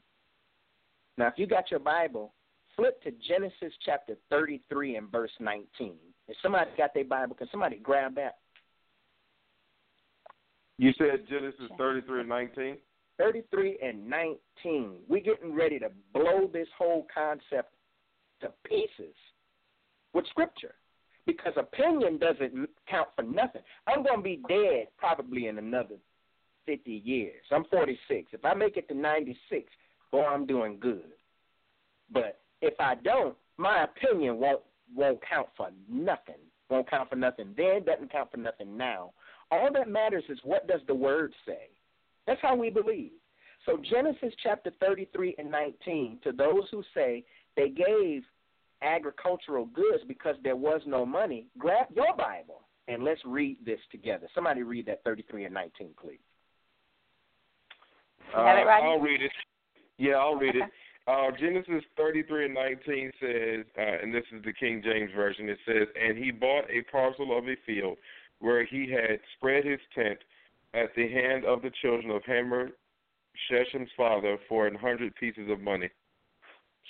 Now, if you got your Bible, flip to Genesis chapter 33 and verse 19. If somebody got their Bible, can somebody grab that? You said Genesis 33 and 19? 33 and 19. We're getting ready to blow this whole concept to pieces with Scripture because opinion doesn't count for nothing. I'm going to be dead probably in another 50 years. I'm 46. If I make it to 96, boy, I'm doing good. But if I don't, my opinion won't won't count for nothing. Won't count for nothing then, doesn't count for nothing now. All that matters is what does the word say. That's how we believe. So Genesis chapter 33 and 19, to those who say they gave agricultural goods because there was no money, grab your Bible and let's read this together. Somebody read that 33 and 19, please. Uh, I'll read it. Yeah, I'll read it. Uh, Genesis 33 and 19 says, uh, and this is the King James Version, it says, And he bought a parcel of a field where he had spread his tent at the hand of the children of Hamor, Shechem's father, for an hundred pieces of money.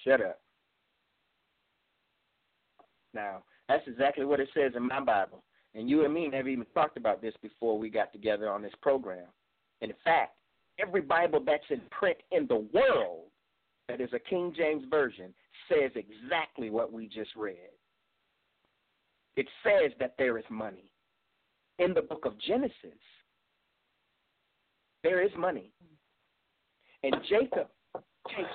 Shut up. Now, that's exactly what it says in my Bible. And you and me never even talked about this before we got together on this program. In fact, every Bible that's in print in the world that is a King James Version says exactly what we just read. It says that there is money. In the book of Genesis, there is money. And Jacob takes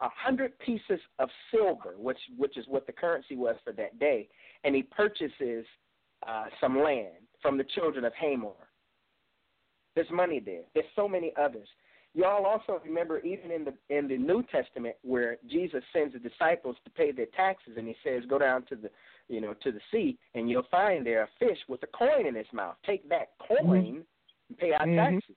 a hundred pieces of silver, which which is what the currency was for that day, and he purchases uh, some land from the children of Hamor. There's money there. There's so many others. Y'all also remember even in the in the New Testament where Jesus sends the disciples to pay their taxes and he says, Go down to the you know, to the sea and you'll find there a fish with a coin in its mouth. Take that coin and pay our Mhm. taxes.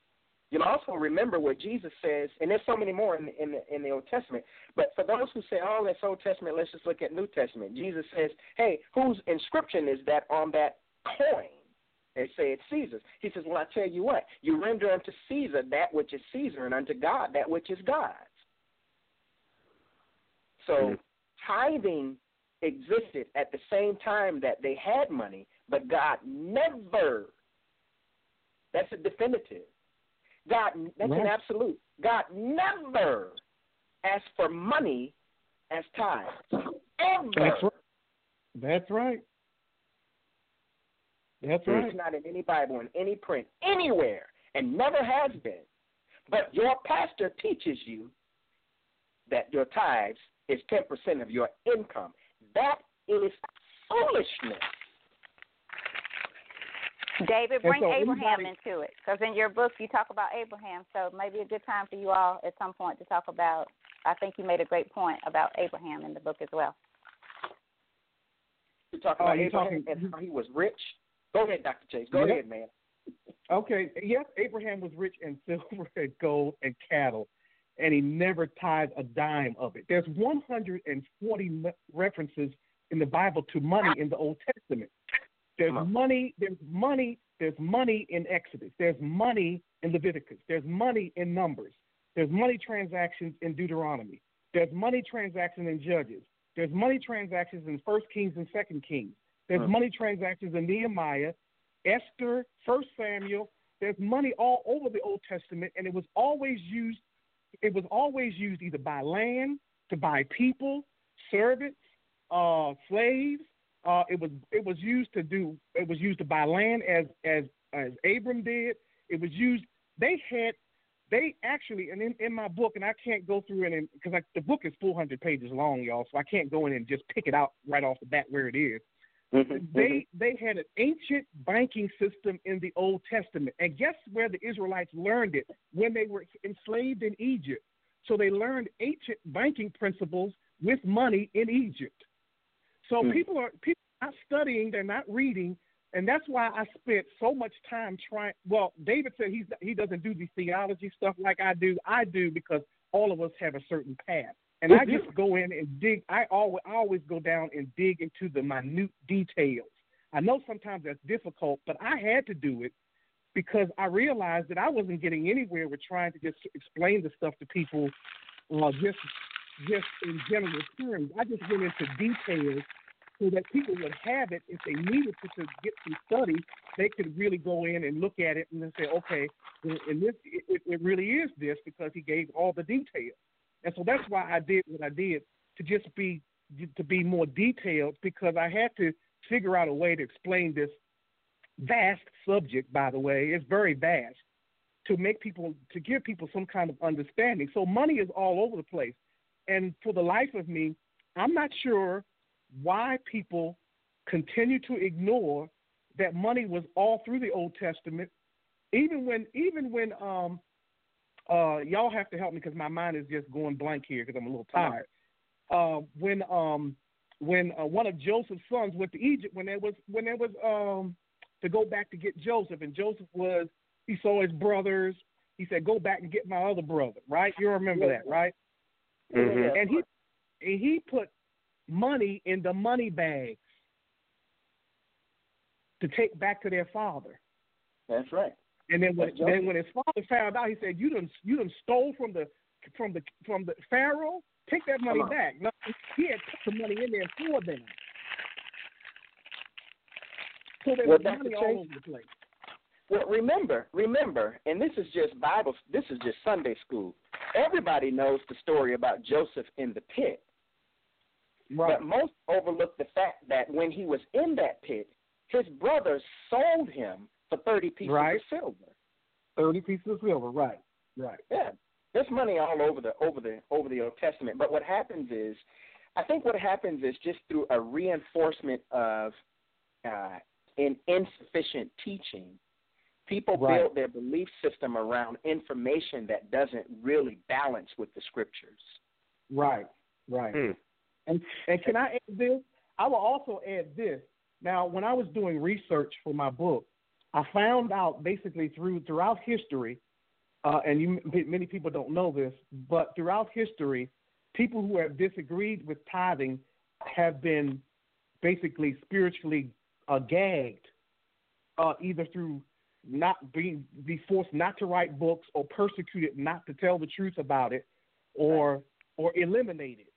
You'll also remember what Jesus says, and there's so many more in the, in the in the Old Testament. But for those who say, "Oh, that's Old Testament," let's just look at New Testament. Jesus says, "Hey, whose inscription is that on that coin?" They say it's Caesar's. He says, "Well, I tell you what, you render unto Caesar that which is Caesar, and unto God that which is God's." So Mhm. tithing existed at the same time that they had money, but God never. That's a definitive. God, that's an absolute. God never asked for money as tithes. Ever. That's right. That's right. That's right. It's not in any Bible, in any print, anywhere, and never has been. But your pastor teaches you that your tithes is 10% of your income. That is foolishness. David, bring so Abraham anybody- into it because in your book you talk about Abraham. So maybe a good time for you all at some point to talk about. I think you made a great point about Abraham in the book as well. You talk Oh, uh, about you're Abraham talking- and how he was rich. Go ahead, Dr. Chase. Go Yeah. ahead, man. Okay, yes, Abraham was rich in silver and gold and cattle, and he never tithed a dime of it. There's 140 references in the Bible to money in the Old Testament. There's Come money. There's money. There's money in Exodus. There's money in Leviticus. There's money in Numbers. There's money transactions in Deuteronomy. There's money transactions in Judges. There's money transactions in First Kings and Second Kings. There's Huh. money transactions in Nehemiah, Esther, First Samuel. There's money all over the Old Testament, and it was always used. It was always used either by land to buy people, servants, uh, slaves. Uh, it was it was used to do it was used to buy land as as as Abram did. It was used. They had they actually and in, in my book and I can't go through it because the book is 400 pages long, y'all. So I can't go in and just pick it out right off the bat where it is. Mm-hmm. They they had an ancient banking system in the Old Testament, and guess where the Israelites learned it when they were enslaved in Egypt. So they learned ancient banking principles with money in Egypt. So mm. people are people are not studying, they're not reading, and that's why I spent so much time trying. Well, David said he's he doesn't do the theology stuff like I do. I do because all of us have a certain path. And I just go in and dig. I always, I always go down and dig into the minute details. I know sometimes that's difficult, but I had to do it because I realized that I wasn't getting anywhere with trying to just explain the stuff to people, uh, just just in general terms. I just went into details so that people would have it if they needed to, to get some study. They could really go in and look at it and then say, okay, and this it, it really is this because he gave all the details. And so that's why I did what I did to just be to be more detailed because I had to figure out a way to explain this vast subject. By the way, it's very vast to make people to give people some kind of understanding. So money is all over the place, and for the life of me, I'm not sure why people continue to ignore that money was all through the Old Testament, even when even when um, uh, y'all have to help me because my mind is just going blank here because I'm a little tired. Uh, when um, when uh, one of Joseph's sons went to Egypt, when there was when there was um, to go back to get Joseph, and Joseph was he saw his brothers. He said, "Go back and get my other brother." Right? You remember that, right? Mm-hmm. And he and he put money in the money bags to take back to their father. That's right. And then when then when his father found out, he said, "You done you done stole from the from the from the Pharaoh. Take that money back." No, he had put the money in there for them. So there was money all over the place. Well, remember, remember, and this is just Bible. This is just Sunday school. Everybody knows the story about Joseph in the pit. Right. But most overlook the fact that when he was in that pit, his brothers sold him for thirty pieces right. of silver. Thirty pieces of silver, right, right. Yeah, there's money all over the over the over the Old Testament. But what happens is, I think what happens is just through a reinforcement of uh, in insufficient teaching, people right. build their belief system around information that doesn't really balance with the scriptures. Right, right. Hmm. And and can I add this? I will also add this. Now, when I was doing research for my book, I found out basically through throughout history, uh, and you, many people don't know this, but throughout history, people who have disagreed with tithing have been basically spiritually uh, gagged, uh, either through not being be forced not to write books or persecuted not to tell the truth about it, or right. or eliminated.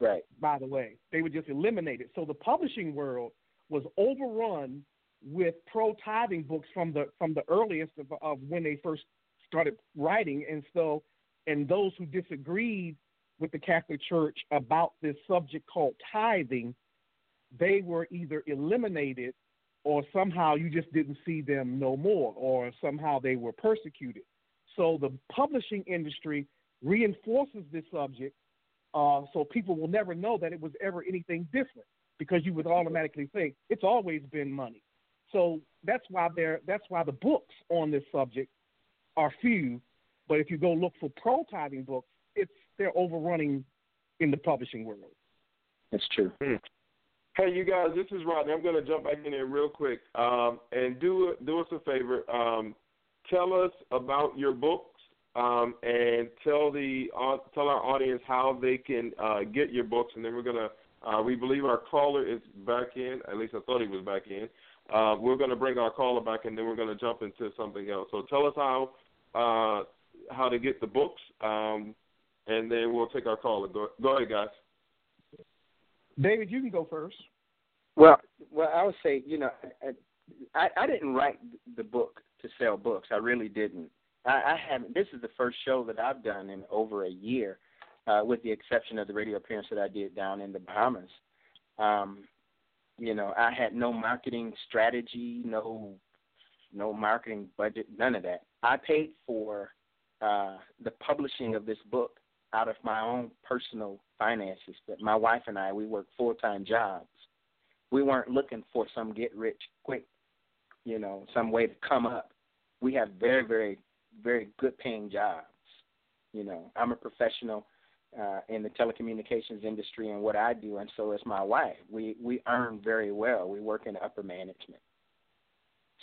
Right. By the way, they were just eliminated. So the publishing world was overrun with pro tithing books from the from the earliest of, of when they first started writing, and so and those who disagreed with the Catholic Church about this subject called tithing, they were either eliminated or somehow you just didn't see them no more, or somehow they were persecuted. So the publishing industry reinforces this subject uh, so people will never know that it was ever anything different because you would automatically think it's always been money. So that's why there that's why the books on this subject are few. But if you go look for pro tithing books, it's they're overrunning in the publishing world. That's true. Hmm. Hey, you guys, this is Rodney. I'm going to jump back in there real quick um, and do do us a favor. Um, tell us about your books um, and tell the uh, tell our audience how they can uh, get your books, and then we're going to. Uh, we believe our caller is back in. At least I thought he was back in. Uh, we're going to bring our caller back, and then we're going to jump into something else. So tell us how uh, how to get the books, um, and then we'll take our caller. Go, go ahead, guys. David, you can go first. Well, well, I would say, you know, I, I didn't write the book to sell books. I really didn't. I, I haven't. This is the first show that I've done in over a year. uh, with the exception of the radio appearance that I did down in the Bahamas. Um, you know, I had no marketing strategy, no no marketing budget, none of that. I paid for uh, the publishing of this book out of my own personal finances. But my wife and I, we work full time jobs. We weren't looking for some get rich quick, you know, some way to come up. We have very, very, very good paying jobs. You know, I'm a professional uh, in the telecommunications industry and what I do, and so is my wife. We we earn very well. We work in upper management.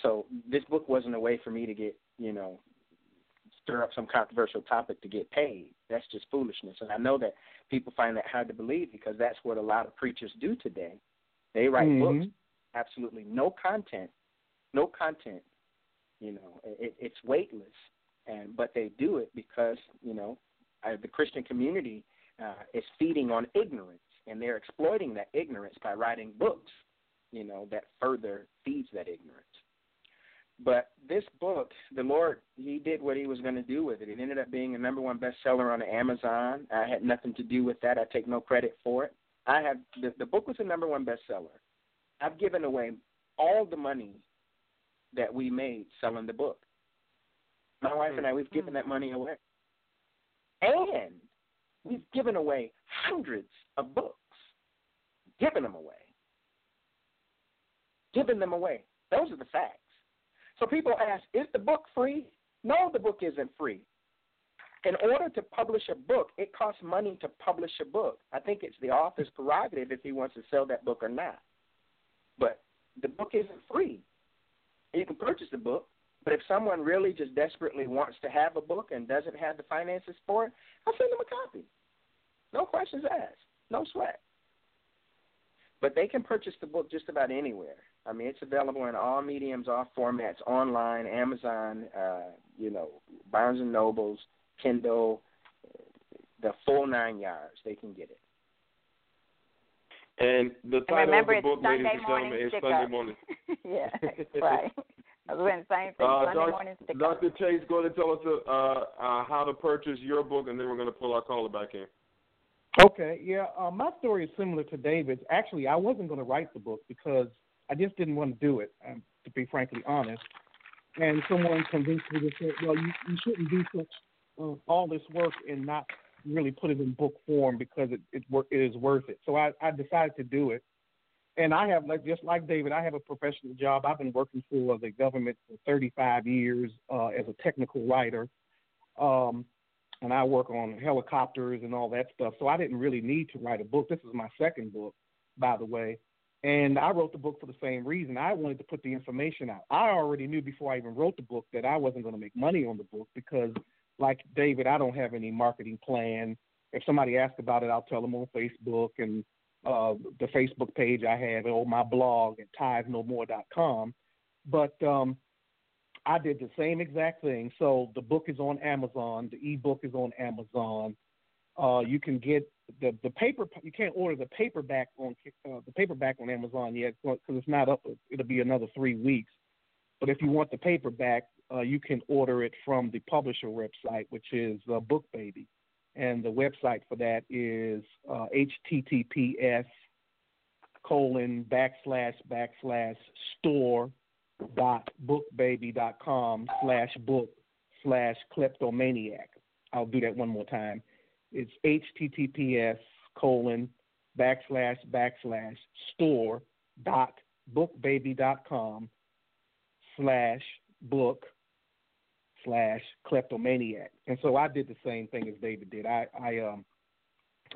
So this book wasn't a way for me to get, you know, stir up some controversial topic to get paid. That's just foolishness. And I know that people find that hard to believe because that's what a lot of preachers do today. They write mm-hmm. books, absolutely no content, no content. You know, it, it's weightless, and but they do it because you know uh, the Christian community uh, is feeding on ignorance, and they're exploiting that ignorance by writing books. You know that further feeds that ignorance. But this book, the Lord, He did what He was going to do with it. It ended up being a number one bestseller on Amazon. I had nothing to do with that. I take no credit for it. I have the, the book was a number one bestseller. I've given away all the money that we made selling the book. My wife and I, we've given that money away, and we've given away hundreds of books, given them away, given them away. Those are the facts. So people ask, is the book free? No, the book isn't free. In order to publish a book, it costs money to publish a book. I think it's the author's prerogative if he wants to sell that book or not. But the book isn't free. You can purchase the book, but if someone really just desperately wants to have a book and doesn't have the finances for it, I'll send them a copy. No questions asked. No sweat. But they can purchase the book just about anywhere. I mean, it's available in all mediums, all formats, online, Amazon, uh, you know, Barnes and Nobles, Kindle, the full nine yards. They can get it. And the title remember, of the book, ladies and gentlemen, is Sunday up. Morning. yeah, right. I was doing the same thing. Uh, Sunday Dr. morning stick Dr. Chase, go ahead and tell us uh, uh, how to purchase your book, and then we're going to pull our caller back in. Okay, yeah. Uh, my story is similar to David's. Actually, I wasn't going to write the book because I just didn't want to do it, um, to be frankly honest. And someone convinced me to say, well, you, you shouldn't do such uh, all this work and not really put it in book form because it it, it is worth it. So I, I decided to do it. And I have, like just like David, I have a professional job. I've been working for the government for 35 years uh, as a technical writer. Um, and I work on helicopters and all that stuff. So I didn't really need to write a book. This is my second book, by the way. And I wrote the book for the same reason. I wanted to put the information out. I already knew before I even wrote the book that I wasn't going to make money on the book because, like David, I don't have any marketing plan. If somebody asks about it, I'll tell them on Facebook and uh, the Facebook page I have or my blog at tithesnomore.com. But um, I did the same exact thing. So the book is on Amazon. The ebook is on Amazon. Uh, you can get the the paper. You can't order the paperback on uh, the paperback on Amazon yet because it's not up. It'll be another three weeks. But if you want the paperback, uh, you can order it from the publisher website, which is uh, BookBaby, and the website for that is uh, https colon backslash backslash store dot bookbaby dot com slash book slash kleptomaniac. I'll do that one more time. It's https colon backslash backslash store dot bookbaby dot com slash book slash kleptomaniac. And so I did the same thing as David did. I I um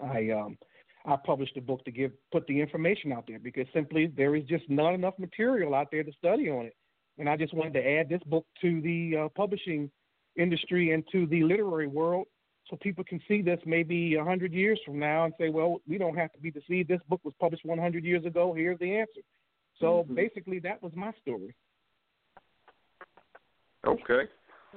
I um I published a book to give put the information out there because simply there is just not enough material out there to study on it, and I just wanted to add this book to the uh, publishing industry and to the literary world so people can see this maybe a hundred years from now and say, well, we don't have to be deceived. This book was published 100 years ago. Here's the answer. So mm-hmm. basically, that was my story. Okay.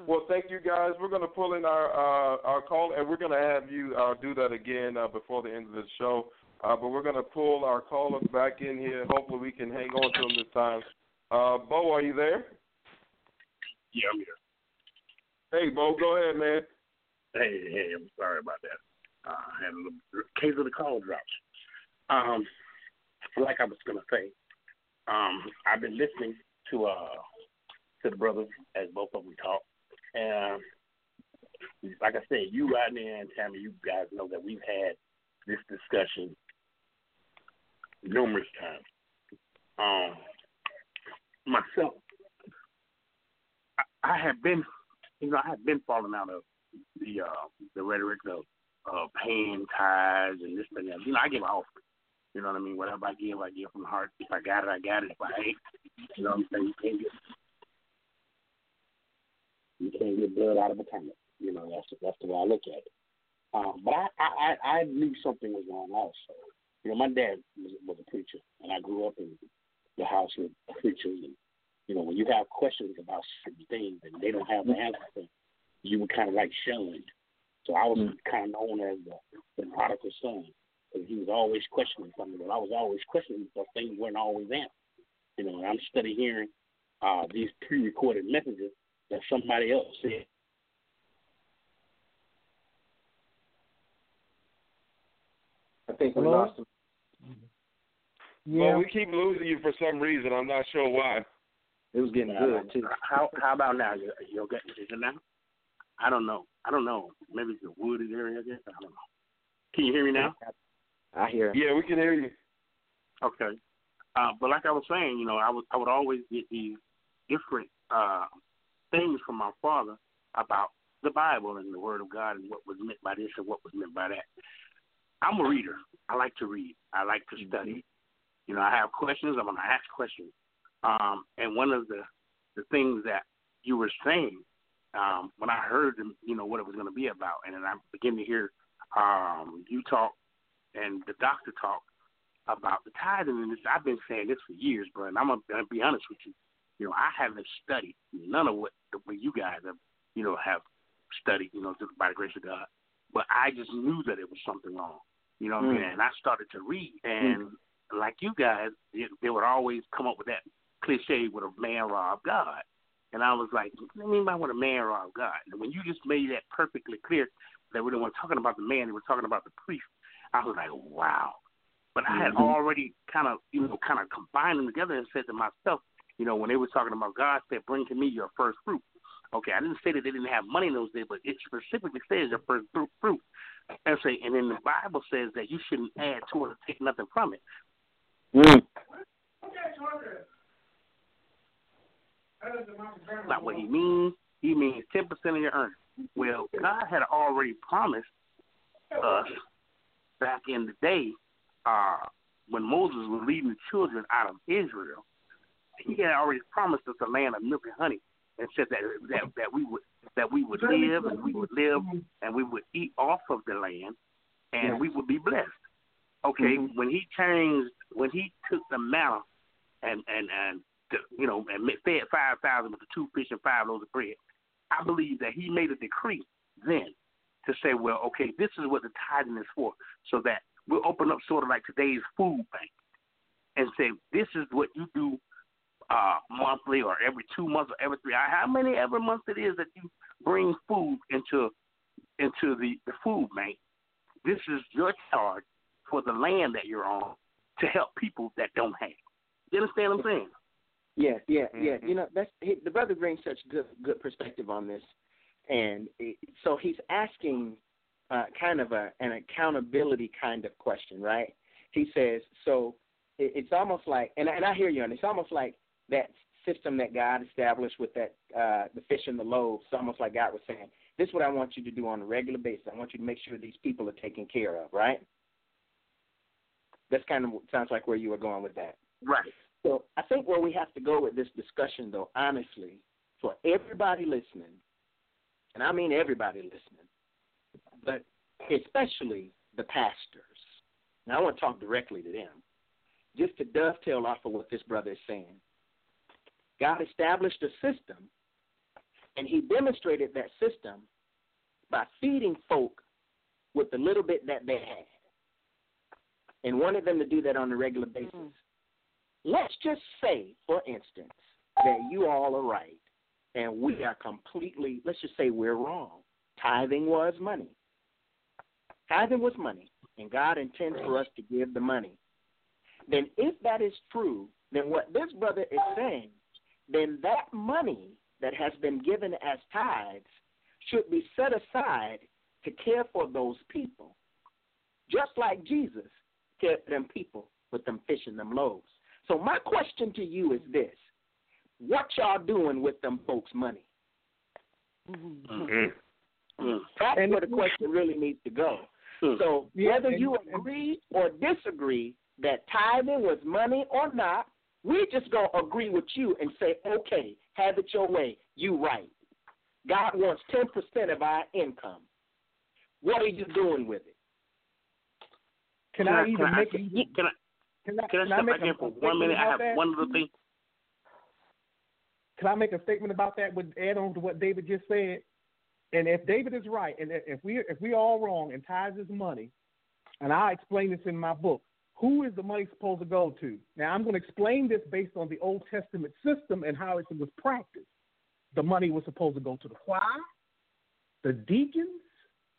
Well, thank you guys. We're going to pull in our uh, our call, and we're going to have you uh, do that again uh, before the end of the show. Uh, but we're going to pull our callers back in here. Hopefully, we can hang on to them this time. Uh, Bo, are you there? Yeah, I'm here. Hey, Bo, go ahead, man. Hey, hey, I'm sorry about that. Uh, I had a little case of the call drops. Um, like I was gonna say, um, I've been listening to uh to the brothers as both of them talk, and like I said, you Rodney and Tammy, you guys know that we've had this discussion numerous times. Um, myself, I, I have been, you know, I have been falling out of the uh, the rhetoric of uh, paying tithes and this and that. You know, I give offering. You know what I mean? Whatever I give, I give from the heart. If I got it, I got it. If I ain't, you know what I'm saying? You can't get you can't get blood out of a turnip. You know, that's that's the way I look at it. Um, but I, I I knew something was wrong also. You know, my dad was, was a preacher, and I grew up in the house with preachers. And you know, when you have questions about certain things and they don't have the answer, you were kind of like shunned. So I was mm. kind of known as the, the prodigal son because he was always questioning something. But I was always questioning because things weren't always answered. You know, and I'm studying hearing uh, these pre-recorded messages that somebody else said. I think we lost him. Yeah. Well, we keep losing you for some reason. I'm not sure why. It was getting good too. How how about now? You you okay? Is it now? I don't know. I don't know. Maybe it's a wooded area. I guess I don't know. Can you hear me now? I hear. Yeah, we can hear you. Okay. Uh, but like I was saying, you know, I would I would always get these different uh, things from my father about the Bible and the Word of God and what was meant by this and what was meant by that. I'm a reader. I like to read. I like to study. You know, I have questions. I'm going to ask questions. Um, and one of the the things that you were saying um, when I heard, you know, what it was going to be about, and then I began to hear um, you talk and the doctor talk about the tithing. And this, I've been saying this for years, bro. And I'm going to be honest with you. You know, I haven't studied none of what the way you guys have, you know, have studied, you know, by the grace of God. But I just knew that it was something wrong. You know what mm. I mean? Mm. And I started to read, and mm. like you guys, it, they would always come up with that cliche with a man robbed God. And I was like, what do you mean by what a man robbed God? And when you just made that perfectly clear that we weren't talking about the man, they were talking about the priest, I was like, wow. But I had mm-hmm. already kind of, you know, kind of combined them together and said to myself, you know, when they were talking about God said, bring to me your first fruit. Okay, I didn't say that they didn't have money in those days, but it specifically says your first fruit. And say, and then the Bible says that you shouldn't add to it or take nothing from it. Mm. Not what he means. He means ten percent of your earnings. Well, God had already promised us back in the day uh, when Moses was leading the children out of Israel he had already promised us a land of milk and honey, and said that that that we would that we would live and we would live and we would eat off of the land, and yes. we would be blessed. Okay, mm-hmm. when he changed, when he took the manna, and and and you know and fed five thousand with the two fish and five loaves of bread, I believe that he made a decree then to say, well, okay, this is what the tithing is for, so that we'll open up sort of like today's food bank and say, this is what you do uh, monthly or every two months or every three. How many ever months it is that you bring food into into the, the food bank? This is your charge for the land that you're on to help people that don't have. You understand what I'm saying? Yeah, yeah, yeah. Mm-hmm. You know, that's he, the brother brings such good good perspective on this, and it, so he's asking uh, kind of a an accountability kind of question, right? He says, so it, it's almost like, and, and I hear you, and it's almost like that system that God established with that uh, the fish and the loaves. It's almost like God was saying, "This is what I want you to do on a regular basis. I want you to make sure these people are taken care of." Right? That's kind of sounds like where you were going with that. Right. So I think where we have to go with this discussion, though, honestly, for everybody listening, and I mean everybody listening, but especially the pastors. Now I want to talk directly to them, just to dovetail off of what this brother is saying God established a system, and He demonstrated that system by feeding folk with the little bit that they had and wanted them to do that on a regular basis. Mm. Let's just say, for instance, that you all are right and we are completely, let's just say we're wrong. Tithing was money. tithing was money, and God intends for us to give the money, then if that is true, then what this brother is saying, then that money that has been given as tithes should be set aside to care for those people, just like Jesus cared for them people with them fish and them loaves. So my question to you is this: What y'all doing with them folks' money? Mm-hmm. That's And- where the question really needs to go. So Yeah, whether and- you agree or disagree that tithing was money or not, we just gonna agree with you and say, okay, have it your way. You right. God wants ten percent of our income. What are you doing with it? Can I even can make I, it? can I Can I, can I can I step make back a- in for one statement minute? I about have that? one little thing. Can I make a statement about that? Would add on to what David just said. And if David is right, and if we if we all wrong, and tithes is money, and I explain this in my book, who is the money supposed to go to? Now I'm going to explain this based on the Old Testament system and how it was practiced. The money was supposed to go to the choir, the deacons,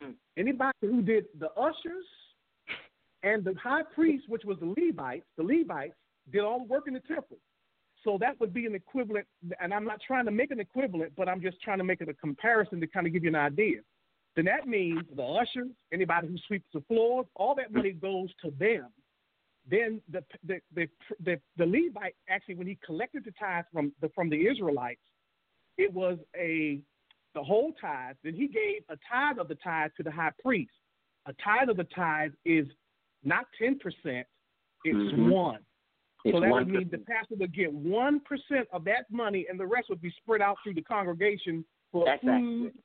hmm. anybody who did the ushers, and the high priest, which was the Levites. The Levites did all the work in the temple. So that would be an equivalent, and I'm not trying to make an equivalent, but I'm just trying to make it a comparison to kind of give you an idea. Then that means the ushers, anybody who sweeps the floors, all that money goes to them. Then the the the the, the Levite actually, when he collected the tithes from the from the Israelites, it was a the whole tithe. Then he gave a tithe of the tithe to the high priest. A tithe of the tithe is not ten percent; it's Mhm. one. It's so that one would mean the pastor would get one percent of that money, and the rest would be spread out through the congregation for That's food accurate.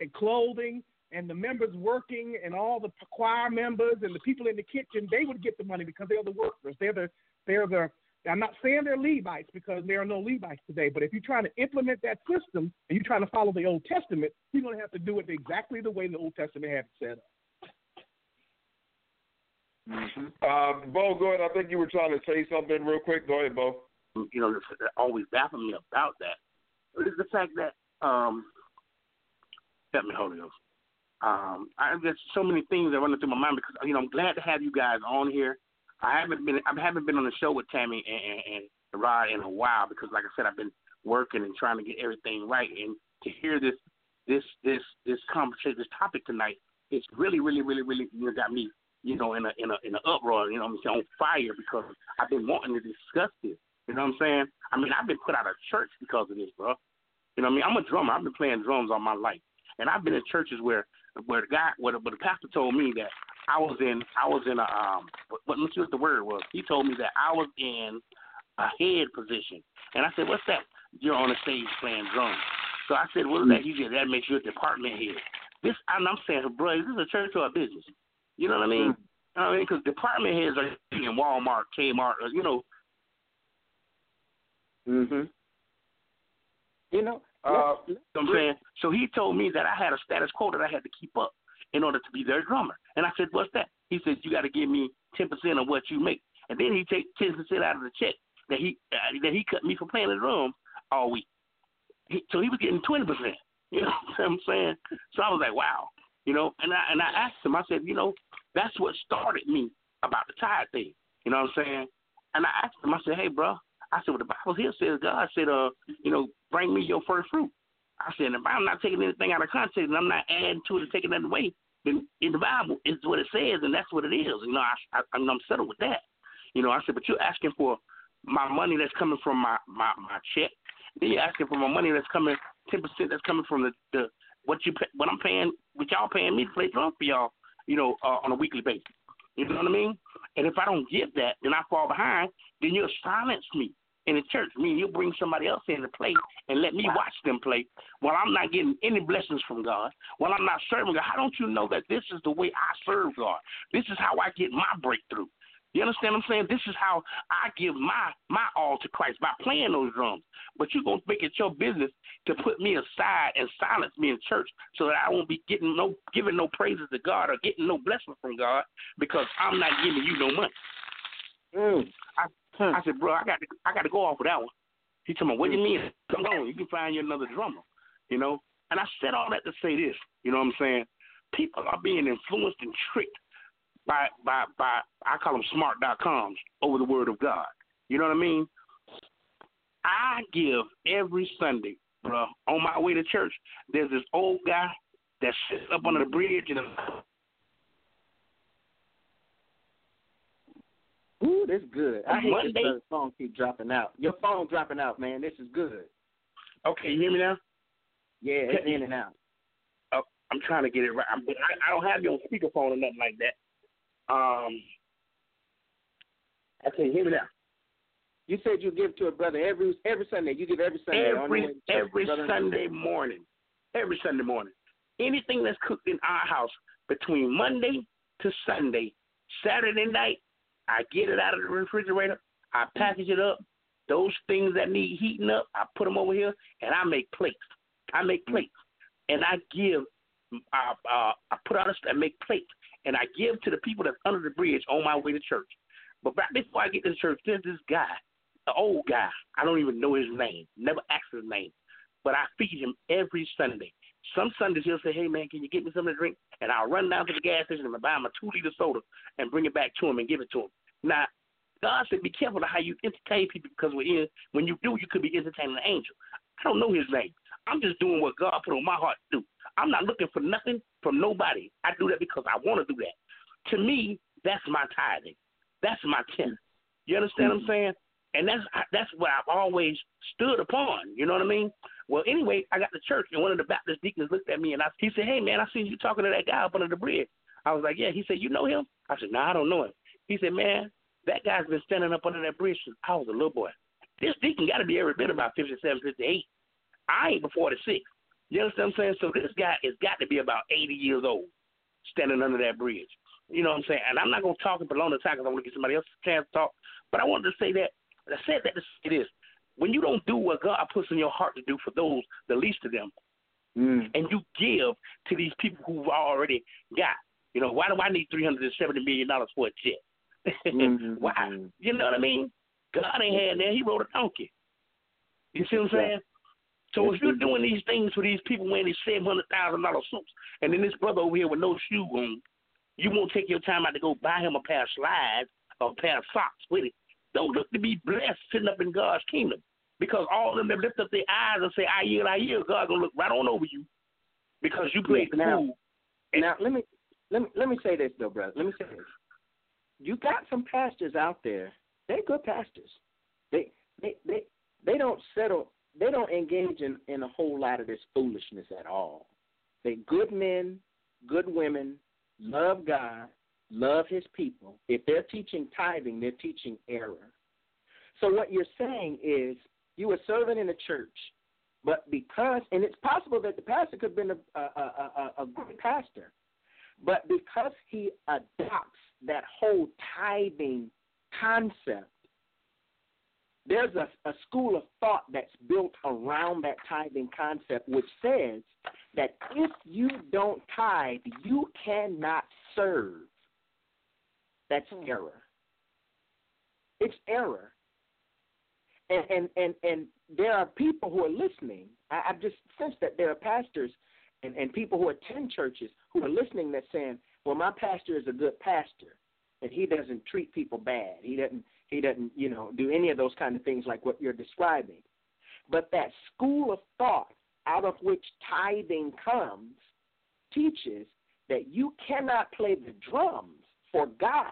and clothing, and the members working, and all the choir members and the people in the kitchen. They would get the money because they're the workers. They're the they're the. I'm not saying they're Levites because there are no Levites today, but if you're trying to implement that system and you're trying to follow the Old Testament, you're going to have to do it exactly the way the Old Testament had it set up. Mm-hmm. Uh, Bo, go ahead. I think you were trying to say something real quick. Go ahead, Bo. you know, that always baffle me about that is the fact that um, help me, Holy Ghost. Um, I there's so many things that run through my mind because you know I'm glad to have you guys on here. I haven't been I haven't been on the show with Tammy and, and, and Rod in a while because, like I said, I've been working and trying to get everything right. And to hear this this this this conversation, this topic tonight, it's really, really, really, really you know, got me you know in a in a in an uproar. You know, what I'm saying on fire because I've been wanting to discuss this. You know what I'm saying? I mean, I've been put out of church because of this, bro. You know what I mean? I'm a drummer. I've been playing drums all my life, and I've been in churches where where the guy, where the, where the pastor told me that I was in, I was in a um, what, what let's see what the word was. He told me that I was in a head position, and I said, "What's that?" You're on the stage playing drums. So I said, "What is that?" He said, "That makes you a department head." This, and I'm saying, bro, this is this a church or a business? You know what I mean? You know what I mean? Because department heads are in Walmart, Kmart, or, you know, Mhm. You know, Uh, You know what I'm saying? So he told me that I had a status quo that I had to keep up in order to be their drummer. And I said, What's that? He said, You got to give me 10% of what you make. And then he take 10% out of the check that he uh, that he cut me for playing the drums all week. He, so he was getting 20%. You know what I'm saying? So I was like, Wow. You know, and I and I asked him, I said, You know, that's what started me about the tithe thing. You know what I'm saying? And I asked him, I said, Hey, bro, I said, well, the Bible here says God said, uh, you know, bring me your first fruit. I said, if I'm not taking anything out of context and I'm not adding to it and taking that away, then in the Bible it's what it says and that's what it is. You know, I, I I'm settled with that. You know, I said, but you're asking for my money that's coming from my my my check. Then you're asking for my money that's coming ten percent that's coming from the the what you what I'm paying, what y'all paying me to play drum for y'all. You know, uh, on a weekly basis. You know what I mean? And if I don't get that, then I fall behind. Then you'll silence me in the church. I mean, you'll bring somebody else in to play and let me watch them play while I'm not getting any blessings from God, while I'm not serving God. How don't you know that this is the way I serve God? This is how I get my breakthrough. You understand what I'm saying? This is how I give my my all to Christ by playing those drums. But you're gonna make it your business to put me aside and silence me in church so that I won't be getting no giving no praises to God or getting no blessing from God because I'm not giving you no money. Mm. I said, bro, I got to, I got to go off with that one. He told me, what do you mean? Come on, you can find you another drummer, you know. And I said all that to say this, you know what I'm saying? people are being influenced and tricked by by by I call them smart dot coms over the word of God. You know what I mean? I give every Sunday, bro, on my way to church. There's this old guy that sits up under the bridge and. Ooh, this is good. I hate One this phone keep dropping out. Your phone dropping out, man. This is good. Okay, you hear me now? Yeah, it's in and out. Oh, I'm trying to get it right. I'm, I, I don't have you on speakerphone or nothing like that. Um. Okay, hear me now. You said you give to a brother every every Sunday. You give every Sunday. every your every. Sunday morning. Every Sunday morning. Anything that's cooked in our house between Monday to Sunday, Saturday night, I get it out of the refrigerator. I package it up. Those things that need heating up, I put them over here, and I make plates. I make plates, and I give. I, uh, I put out a I make plates, and I give to the people that's under the bridge on my way to church. But right before I get to church, there's this guy, an old guy. I don't even know his name. Never asked his name but I feed him every Sunday. Some Sundays he'll say, "Hey man, can you get me something to drink?" And I'll run down to the gas station and buy him a two liter soda and bring it back to him and give it to him. Now, God said, "Be careful of how you entertain people because when in when you do, you could be entertaining an angel." I don't know his name. I'm just doing what God put on my heart to do. I'm not looking for nothing from nobody. I do that because I want to do that. To me, that's my tithing. That's my tenth. You understand what I'm mm-hmm. saying? And that's that's what I've always stood upon. You know what I mean? Well, anyway, I got to church and one of the Baptist deacons looked at me and I, he said, "Hey man, I seen you talking to that guy up under the bridge." I was like, "Yeah." He said, "You know him?" I said, "No, nah, I don't know him." He said, "Man, that guy's been standing up under that bridge since I was a little boy. This deacon got to be every bit about 57, 58. I ain't before the six. You understand what I'm saying? So this guy has got to be about 80 years old, standing under that bridge. You know what I'm saying? And I'm not gonna talk and prolong the time because I want to get somebody else a chance to talk. But I wanted to say that I said that to say this. When you don't do what God puts in your heart to do for those the least of them, Mm. and you give to these people who've already got, you know, why do I need three hundred and seventy million dollars for a jet? Mhm. why? You know what I mean? God ain't had that. He rode a donkey. You see what I'm saying? So if you're doing these things for these people wearing these seven hundred thousand dollar suits, and then this brother over here with no shoe on, you won't take your time out to go buy him a pair of slides or a pair of socks with it. Don't look to be blessed sitting up in God's kingdom. Because all of them that lift up their eyes and say, I yield, I yield, God gonna look right on over you because you played Now- fool. Now let me let me let me say this though, brother. Let me say this. You got some pastors out there. They're good pastors. They they they they don't settle. They don't engage in in a whole lot of this foolishness at all. They good men, good women, love God, love His people. If they're teaching tithing, they're teaching error. So what you're saying is you were serving in a church, but because and it's possible that the pastor could have been a a, a, a, great pastor, but because he adopts that whole tithing concept, there's a, a school of thought that's built around that tithing concept, which says that if you don't tithe, you cannot serve. That's hmm. error. It's error. And and and and there are people who are listening. I, I've just sensed that there are pastors and, and people who attend churches who are listening that's saying, Well, my pastor is a good pastor and he doesn't treat people bad. He doesn't he doesn't, you know, do any of those kind of things like what you're describing. But that school of thought out of which tithing comes teaches that you cannot play the drums for God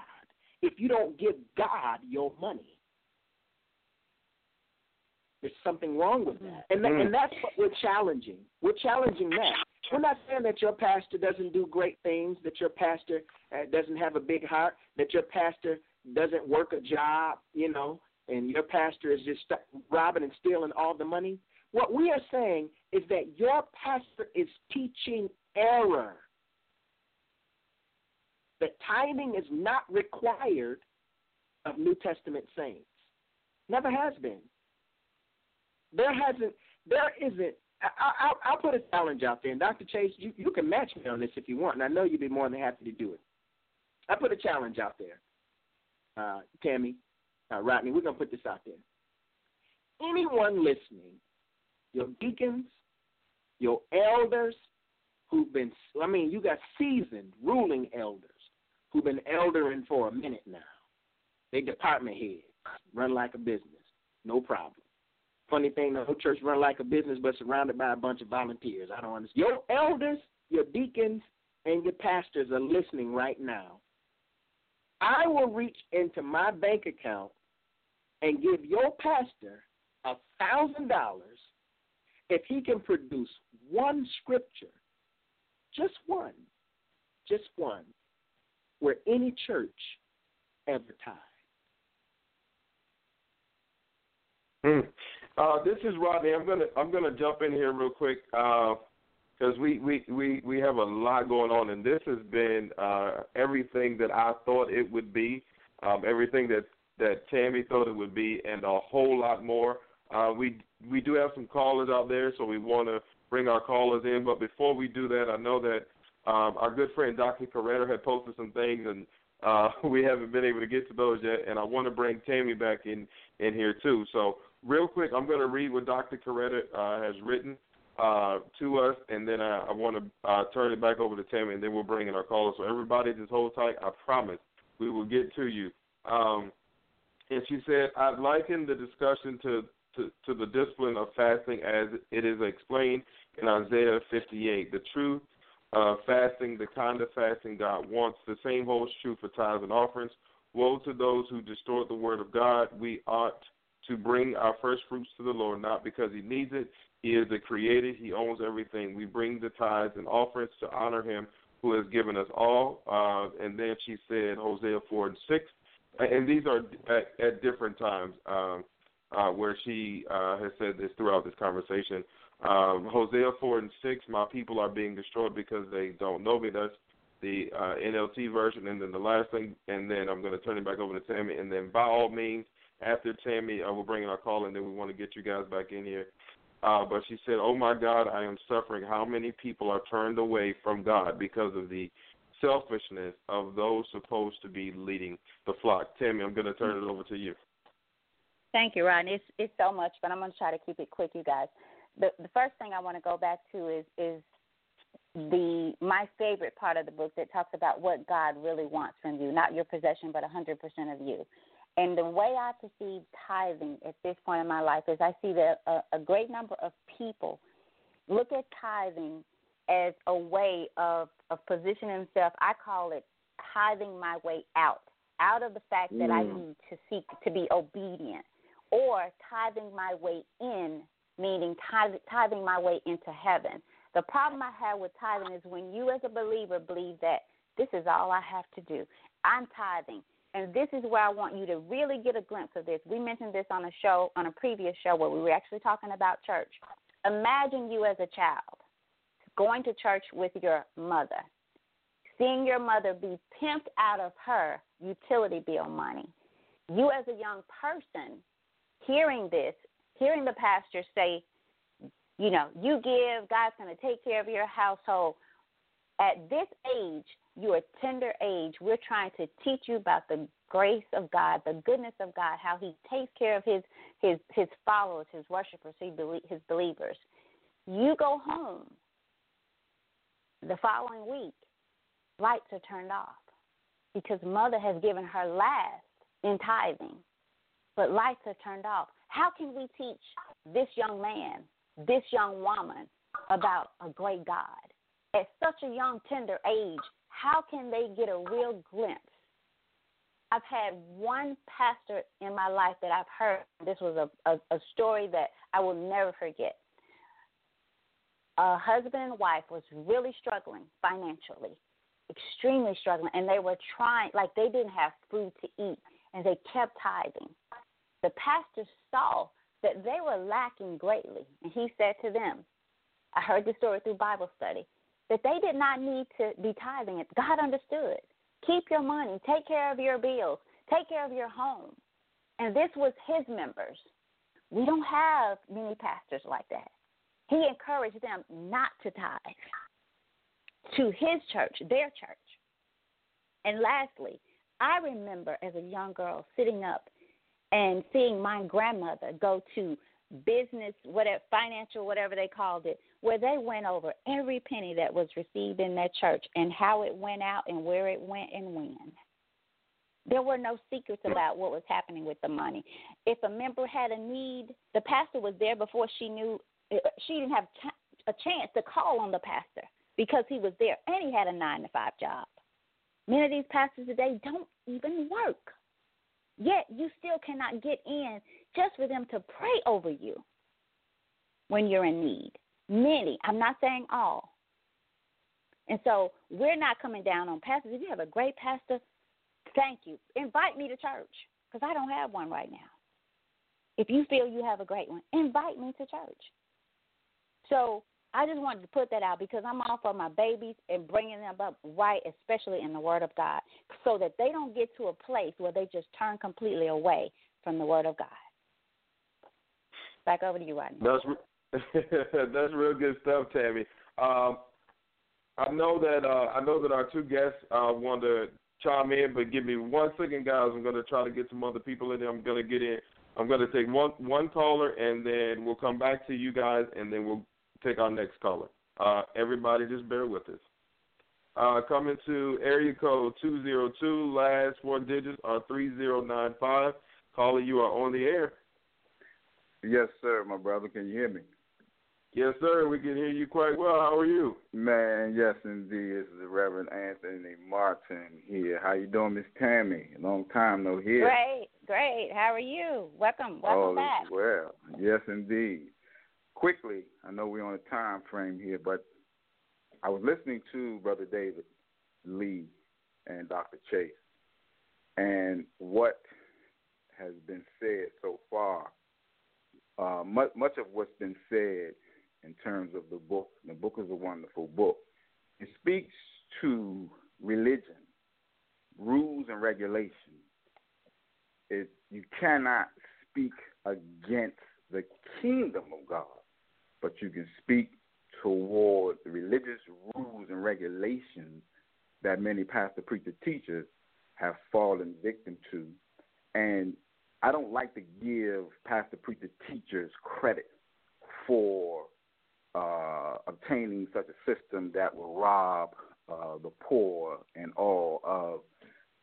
if you don't give God your money. There's something wrong with that. And, that, and mm. that's what we're challenging. We're challenging that. We're not saying that your pastor doesn't do great things, that your pastor uh, doesn't have a big heart, that your pastor doesn't work a job, you know, and your pastor is just robbing and stealing all the money. What we are saying is that your pastor is teaching error. That tithing is not required of New Testament saints. Never has been. There hasn't. There isn't. I, I, I'll put a challenge out there, and Dr. Chase, you, you can match me on this if you want, and I know you'd be more than happy to do it. I put a challenge out there, uh, Tammy, uh, Rodney. We're gonna put this out there. Anyone listening, your deacons, your elders, who've been, I mean, you got seasoned ruling elders who've been eldering for a minute now. They department heads, run like a business, no problem. Funny thing, the whole church run like a business, but surrounded by a bunch of volunteers. I don't understand. Your elders, your deacons, and your pastors are listening right now. I will reach into my bank account and give your pastor a thousand dollars if he can produce one scripture, just one, just one, where any church ever tithed. Hmm. Uh, this is Rodney. I'm gonna I'm gonna jump in here real quick because uh, we, we we we have a lot going on, and this has been uh, everything that I thought it would be, um, everything that that Tammy thought it would be, and a whole lot more. Uh, we we do have some callers out there, so we want to bring our callers in. But before we do that, I know that um, our good friend Dr. Coretta had posted some things, and uh, we haven't been able to get to those yet. And I want to bring Tammy back in in here too. So real quick, I'm going to read what Dr. Coretta uh, has written uh, to us, and then I, I want to uh, turn it back over to Tammy, and then we'll bring in our callers. So everybody, just hold tight. I promise we will get to you. Um, and she said, I'd liken the discussion to, to, to the discipline of fasting as it is explained in Isaiah 58. The true uh, fasting, the kind of fasting God wants, the same holds true for tithes and offerings. Woe to those who distort the word of God. We ought to bring our first fruits to the Lord, not because He needs it. He is the creator, He owns everything. We bring the tithes and offerings to honor Him who has given us all. Uh, and then she said, Hosea 4 and 6. And these are at, at different times um, uh, where she uh, has said this throughout this conversation. Um, Hosea 4 and 6, my people are being destroyed because they don't know me. That's the uh, NLT version. And then the last thing, and then I'm going to turn it back over to Tammy. And then by all means, after Tammy, uh, we'll bring in our call, and then we want to get you guys back in here. Uh, but she said, "Oh my God, I am suffering. How many people are turned away from God because of the selfishness of those supposed to be leading the flock?" Tammy, I'm going to turn it over to you. Thank you, Ryan. It's it's so much, but I'm going to try to keep it quick, you guys. The the first thing I want to go back to is is the my favorite part of the book that talks about what God really wants from you, not your possession, but 100% of you. And the way I perceive tithing at this point in my life is I see that a, a great number of people look at tithing as a way of, of positioning themselves. I call it tithing my way out, out of the fact that I mm. need to seek to be obedient, or tithing my way in, meaning tithing my way into heaven. The problem I have with tithing is when you, as a believer, believe that this is all I have to do. I'm tithing and this is where I want you to really get a glimpse of this. We mentioned this on a show, on a previous show where we were actually talking about church. Imagine you as a child going to church with your mother, seeing your mother be pimped out of her utility bill money. You, as a young person, hearing this, hearing the pastor say, you know, you give, God's going to take care of your household. At this age, your tender age, we're trying to teach you about the grace of God, the goodness of God, how He takes care of His His His followers, His worshipers, His believers. You go home the following week, lights are turned off because mother has given her last in tithing, but lights are turned off. How can we teach this young man, this young woman about a great God at such a young, tender age? how can they get a real glimpse? I've had one pastor in my life that I've heard. This was a, a, a story that I will never forget. A husband and wife was really struggling financially, extremely struggling, and they were trying, like they didn't have food to eat, and they kept tithing. The pastor saw that they were lacking greatly, and he said to them, I heard the story through Bible study that they did not need to be tithing it. God understood. Keep your money, take care of your bills, take care of your home. And this was his members. We don't have many pastors like that. He encouraged them not to tithe to his church, their church. And lastly, I remember as a young girl sitting up and seeing my grandmother go to business, whatever financial, whatever they called it, where they went over every penny that was received in that church and how it went out and where it went and when. There were no secrets about what was happening with the money. If a member had a need, the pastor was there before she knew. She didn't have a chance to call on the pastor because he was there and he had a nine to five job. Many of these pastors today don't even work. Yet you still cannot get in just for them to pray over you when you're in need. Many, I'm not saying all. And so we're not coming down on pastors. If you have a great pastor, thank you. Invite me to church because I don't have one right now. If you feel you have a great one, invite me to church. So I just wanted to put that out because I'm all for my babies and bringing them up right, especially in the Word of God, so that they don't get to a place where they just turn completely away from the Word of God. Back over to you, Rodney. That's that's real good stuff, Tammy. Um, I know that uh, I know that our two guests uh, want to chime in, but give me one second, guys. I'm going to try to get some other people in there. I'm going to get in. I'm going to take one one caller, and then we'll come back to you guys, and then we'll take our next caller. Uh, everybody, just bear with us. Uh, coming to area code 202, last four digits are 3095. Caller, you are on the air. Yes, sir, my brother. Can you hear me? Yes, sir. We can hear you quite well. How are you? Man, yes, indeed. This is the Reverend Anthony Martin here. How you doing, Miss Tammy? Long time no hear. Great, great. How are you? Welcome, welcome All back. Is well, yes, indeed quickly, I know we're on a time frame here, but I was listening to Brother David Lee and Dr. Chase, and what has been said so far, uh, much, much of what's been said in terms of the book, the book is a wonderful book. It speaks to religion, rules and regulations. It, you cannot speak against the kingdom of God but you can speak toward the religious rules and regulations that many pastor, preacher, teachers have fallen victim to. And I don't like to give pastor, preacher, teachers credit for uh, obtaining such a system that will rob uh, the poor and all of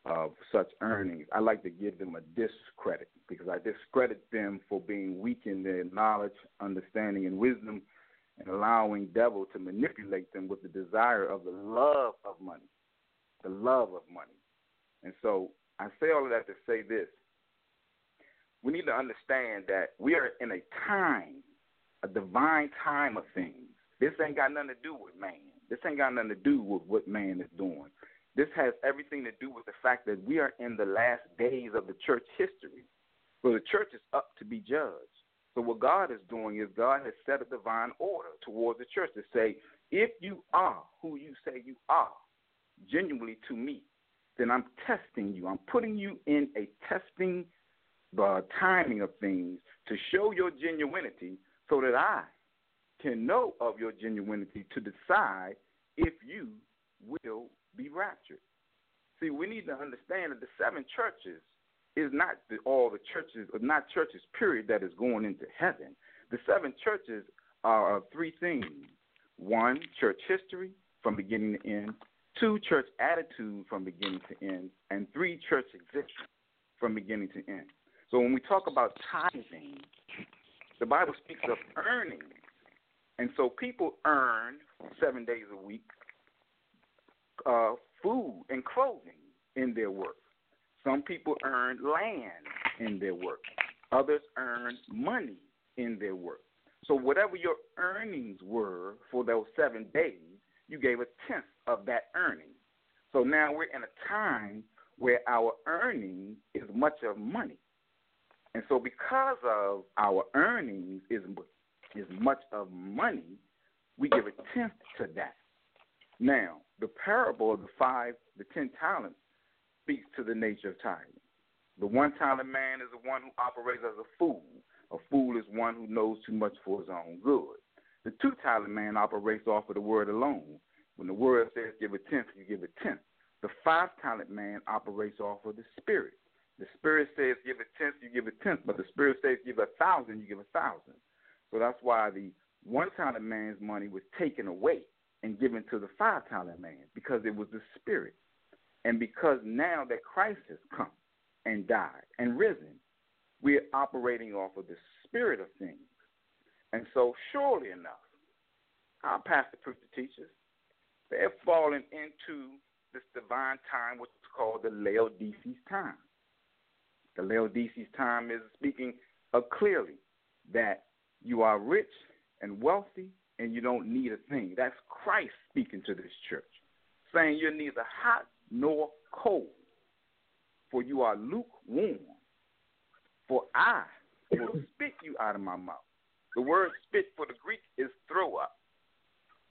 of such earnings. I like to give them a discredit because I discredit them for being weak in their knowledge, understanding, and wisdom, and allowing devil to manipulate them with the desire of the love of money, the love of money. And so I say all of that to say this: we need to understand that we are in a time, a divine time of things. This ain't got nothing to do with man. This ain't got nothing to do with what man is doing. This has everything to do with the fact that we are in the last days of the church history. So the church is up to be judged. So what God is doing is God has set a divine order towards the church to say, if you are who you say you are, genuinely to me, then I'm testing you. I'm putting you in a testing uh, timing of things to show your genuinity so that I can know of your genuinity to decide if you will be raptured. See, we need to understand that the seven churches is not the, all the churches, or not churches, period, that is going into heaven. The seven churches are three things one, church history from beginning to end, two, church attitude from beginning to end, and three, church existence from beginning to end. So when we talk about tithing, the Bible speaks of earning. And so people earn seven days a week, uh, food and clothing in their work. Some people earn land in their work. Others earn money in their work. So whatever your earnings were for those seven days, you gave a tenth of that earning. So now we're in a time where our earning is much of money. And so because of our earnings is is much of money, we give a tenth to that. Now, the parable of the five, the ten talents speaks to the nature of tithing. The one talent man is the one who operates as a fool. A fool is one who knows too much for his own good. The two talent man operates off of the word alone. When the word says give a tenth, you give a tenth. The five talent man operates off of the spirit. The Spirit says give a tenth, you give a tenth, but the Spirit says give a thousand, you give a thousand. So that's why the one talent man's money was taken away and given to the five talent man because it was the Spirit. And because now that Christ has come and died and risen, we're operating off of the spirit of things. And so, surely enough, our pastor, preacher, teachers, they're falling into this divine time, which is called the Laodicean time. The Laodicean time is speaking of clearly that you are rich and wealthy and you don't need a thing. That's Christ speaking to this church, saying you're neither hot nor cold, for you are lukewarm. For I will spit you out of my mouth. The word spit for the Greek is throw up.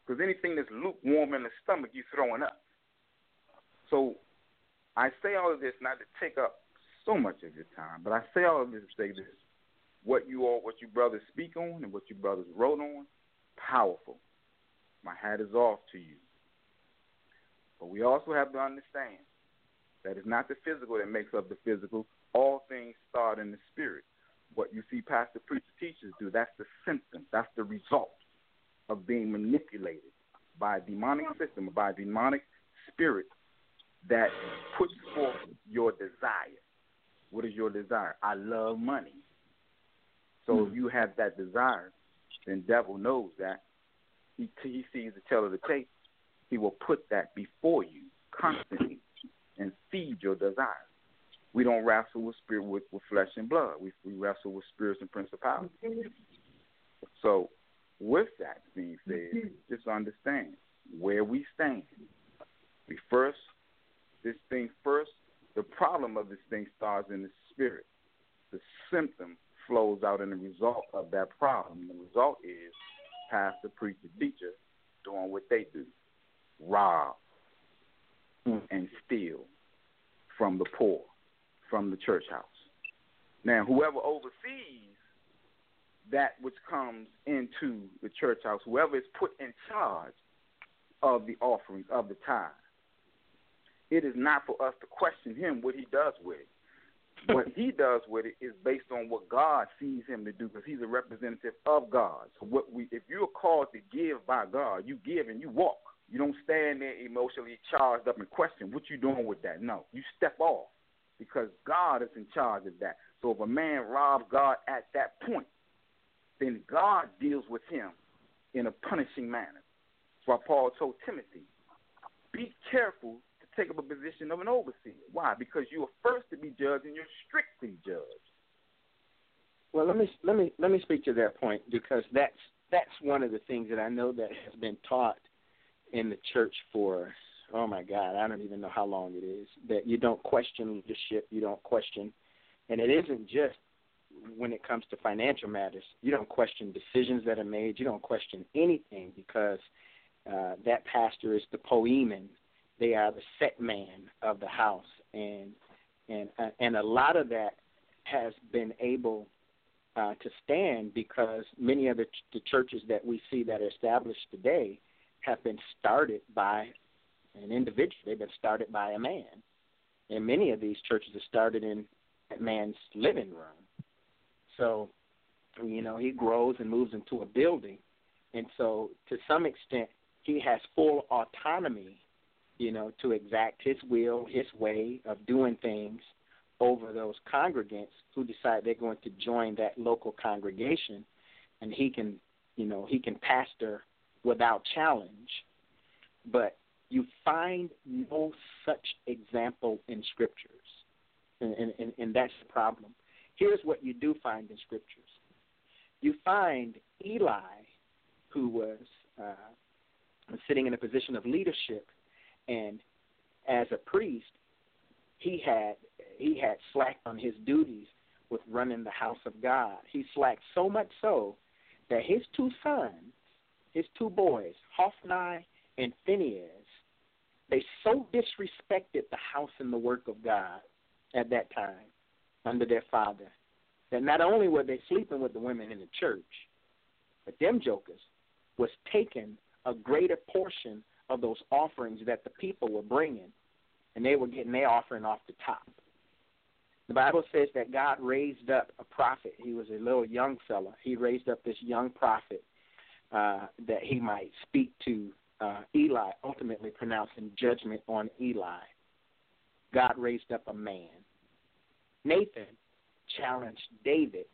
Because anything that's lukewarm in the stomach, you're throwing up. So I say all of this not to take up so much of your time, but I say all of this to say this. What you all, what you brothers speak on and what you brothers wrote on, powerful. My hat is off to you. But we also have to understand that it's not the physical that makes up the physical. All things start in the spirit. What you see pastor, preacher, teachers do, that's the symptom. That's the result of being manipulated by a demonic system, by a demonic spirit that puts forth your desire. What is your desire? I love money. So mm-hmm. if hmm. you have that desire, then devil knows that. He, he sees the tail of the tape. He will put that before you constantly and feed your desires. We don't wrestle with spirit with, with flesh and blood. We we wrestle with spirits and principalities. So with that being said, just understand where we stand. We first this thing first, the problem of this thing starts in the spirit. The symptom flows out in the result of that problem. The result is pastor, preacher, teacher doing what they do. Rob hmm. and steal from the poor, from the church house. Now, whoever oversees that which comes into the church house, whoever is put in charge of the offerings, of the tithe, it is not for us to question him what he does with it. what he does with it is based on what God sees him to do, because he's a representative of God. So, what we, if you are called to give by God, you give and you walk. You don't stand there emotionally charged up and question what you doing with that. No, you step off because God is in charge of that. So if a man robs God at that point, then God deals with him in a punishing manner. That's why Paul told Timothy, be careful take up a position of an overseer. Why? Because you are first to be judged and you're strictly judged. Well, let me let me let me speak to that point because that's that's one of the things that I know that has been taught in the church for oh my God, I don't even know how long it is that you don't question leadership, you don't question, and it isn't just when it comes to financial matters. You don't question decisions that are made. You don't question anything because uh, that pastor is the poemen. They are the set man of the house, and and uh, and a lot of that has been able uh, to stand because many of the, ch- the churches that we see that are established today have been started by an individual. They've been started by a man. And many of these churches are started in that man's living room. So, you know, he grows and moves into a building. And so, to some extent, he has full autonomy, you know, to exact his will, his way of doing things over those congregants who decide they're going to join that local congregation. And he can, you know, he can pastor without challenge. But you find no such example in scriptures. And, and, and that's the problem. Here's what you do find in scriptures you find Eli, who was uh, sitting in a position of leadership, and as a priest, he had he had slacked on his duties with running the house of God. He slacked so much so that his two sons his two boys, Hophni and Phinehas, they so disrespected the house and the work of God at that time under their father that not only were they sleeping with the women in the church, but them jokers was taking a greater portion of those offerings that the people were bringing, and they were getting their offering off the top. The Bible says that God raised up a prophet. He was a little young fella. He raised up this young prophet uh, that he might speak to uh, Eli, ultimately pronouncing judgment on Eli. God raised up a man. Nathan challenged David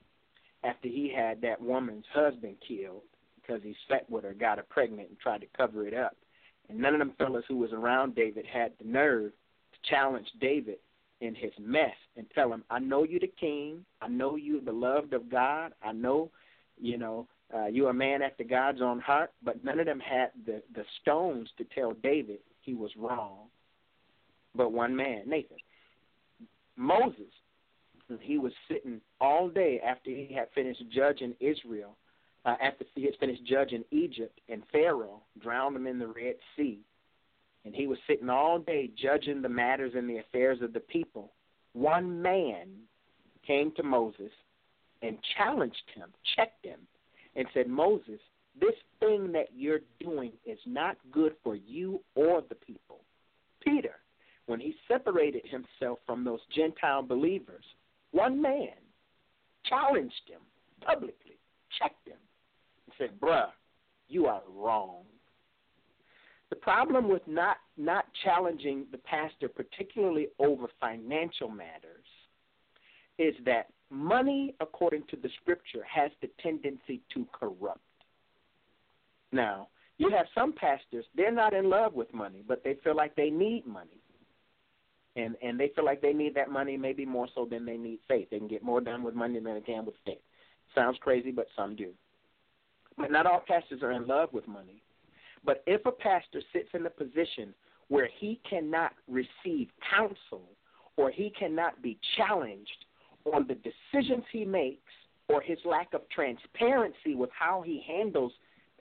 after he had that woman's husband killed because he slept with her, got her pregnant, and tried to cover it up. And none of them fellas who was around David had the nerve to challenge David in his mess and tell him, I know you the king. I know you the loved of God. I know, you know, uh, you're a man after God's own heart. But none of them had the, the stones to tell David he was wrong. But one man, Nathan. Moses, he was sitting all day after he had finished judging Israel, uh, after he had finished judging Egypt and Pharaoh, drowned them in the Red Sea and he was sitting all day judging the matters and the affairs of the people, one man came to Moses and challenged him, checked him, and said, Moses, this thing that you're doing is not good for you or the people. Peter, when he separated himself from those Gentile believers, one man challenged him publicly, checked him, and said, Bruh, you are wrong. The problem with not not challenging the pastor, particularly over financial matters, is that money, according to the scripture, has the tendency to corrupt. Now, you have some pastors, they're not in love with money, but they feel like they need money. And and they feel like they need that money maybe more so than they need faith. They can get more done with money than they can with faith. Sounds crazy, but some do. But not all pastors are in love with money. But if a pastor sits in a position where he cannot receive counsel or he cannot be challenged on the decisions he makes or his lack of transparency with how he handles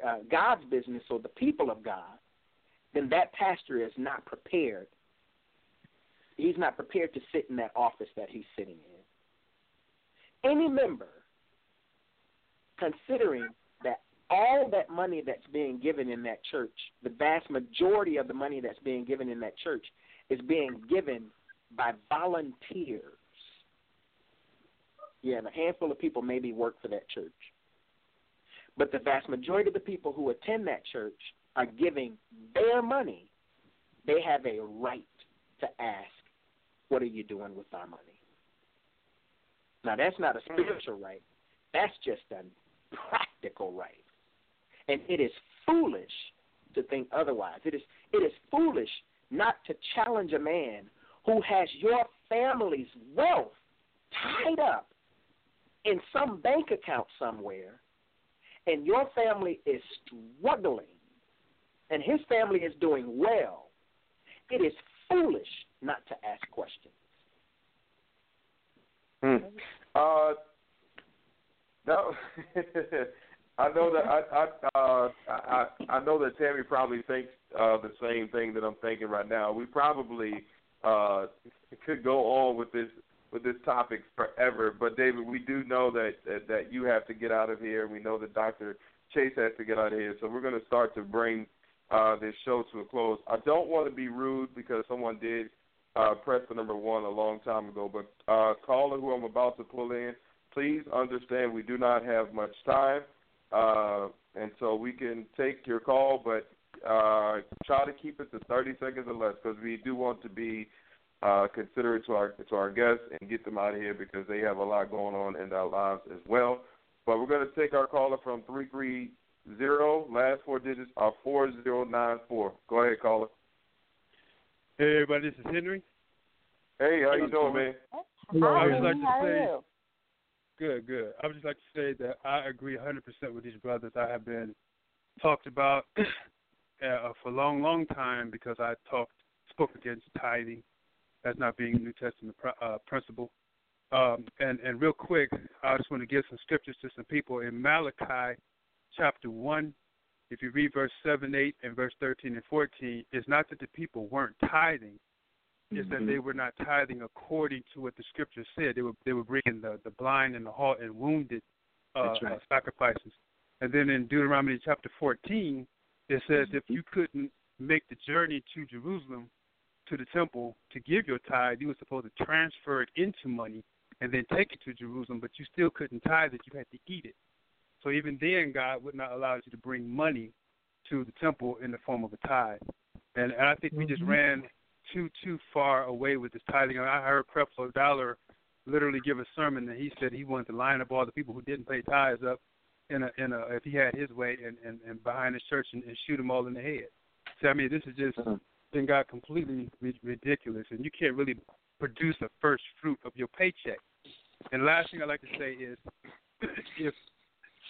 uh, God's business or the people of God, then that pastor is not prepared. He's not prepared to sit in that office that he's sitting in. Any member, considering all that money that's being given in that church, the vast majority of the money that's being given in that church is being given by volunteers. Yeah, and a handful of people maybe work for that church. But the vast majority of the people who attend that church are giving their money. They have a right to ask, What are you doing with our money? Now, that's not a spiritual right, that's just a practical right. And it is foolish to think otherwise. It is it is foolish not to challenge a man who has your family's wealth tied up in some bank account somewhere and your family is struggling and his family is doing well. It is foolish not to ask questions. Hmm. Uh, no. I know that I I uh, I I know that Tammy probably thinks uh, the same thing that I'm thinking right now. We probably uh, could go on with this with this topic forever, but David, we do know that, that that you have to get out of here. We know that Dr. Chase has to get out of here, so we're going to start to bring uh, this show to a close. I don't want to be rude because someone did uh, press the number one a long time ago, but uh, caller who I'm about to pull in, please understand we do not have much time. Uh, and so we can take your call, but uh, try to keep it to 30 seconds or less because we do want to be uh, considerate to our to our guests and get them out of here because they have a lot going on in their lives as well. But we're going to take our caller from three three zero. Last four digits are four zero nine four. Go ahead, caller. Hey everybody, this is Henry. Hey, how you doing, man? Hi, I would like to how are say you? Good, good. I would just like to say that I agree 100% with these brothers. I have been talked about uh, for a long, long time because I talked, spoke against tithing as not being a New Testament uh, principle. Um, and, and real quick, I just want to give some scriptures to some people in Malachi chapter 1. If you read verse 7, 8, and verse 13 and 14, it's not that the people weren't tithing, is that they were not tithing according to what the scripture said. They were they were bringing the the blind and the halt and wounded uh, right. uh, sacrifices. And then in Deuteronomy chapter 14, it says if you couldn't make the journey to Jerusalem to the temple to give your tithe, you were supposed to transfer it into money and then take it to Jerusalem, but you still couldn't tithe it. You had to eat it. So even then, God would not allow you to bring money to the temple in the form of a tithe. And, and I think we just mm-hmm. ran too too far away with this tithing. I heard Creflo Dollar literally give a sermon, and he said he wanted to line up all the people who didn't pay tithes up in a in a if he had his way and and, and behind his church and, and shoot them all in the head. So I mean, this is just mm-hmm. been got completely ridiculous, and you can't really produce a first fruit of your paycheck. And last thing I'd like to say is, if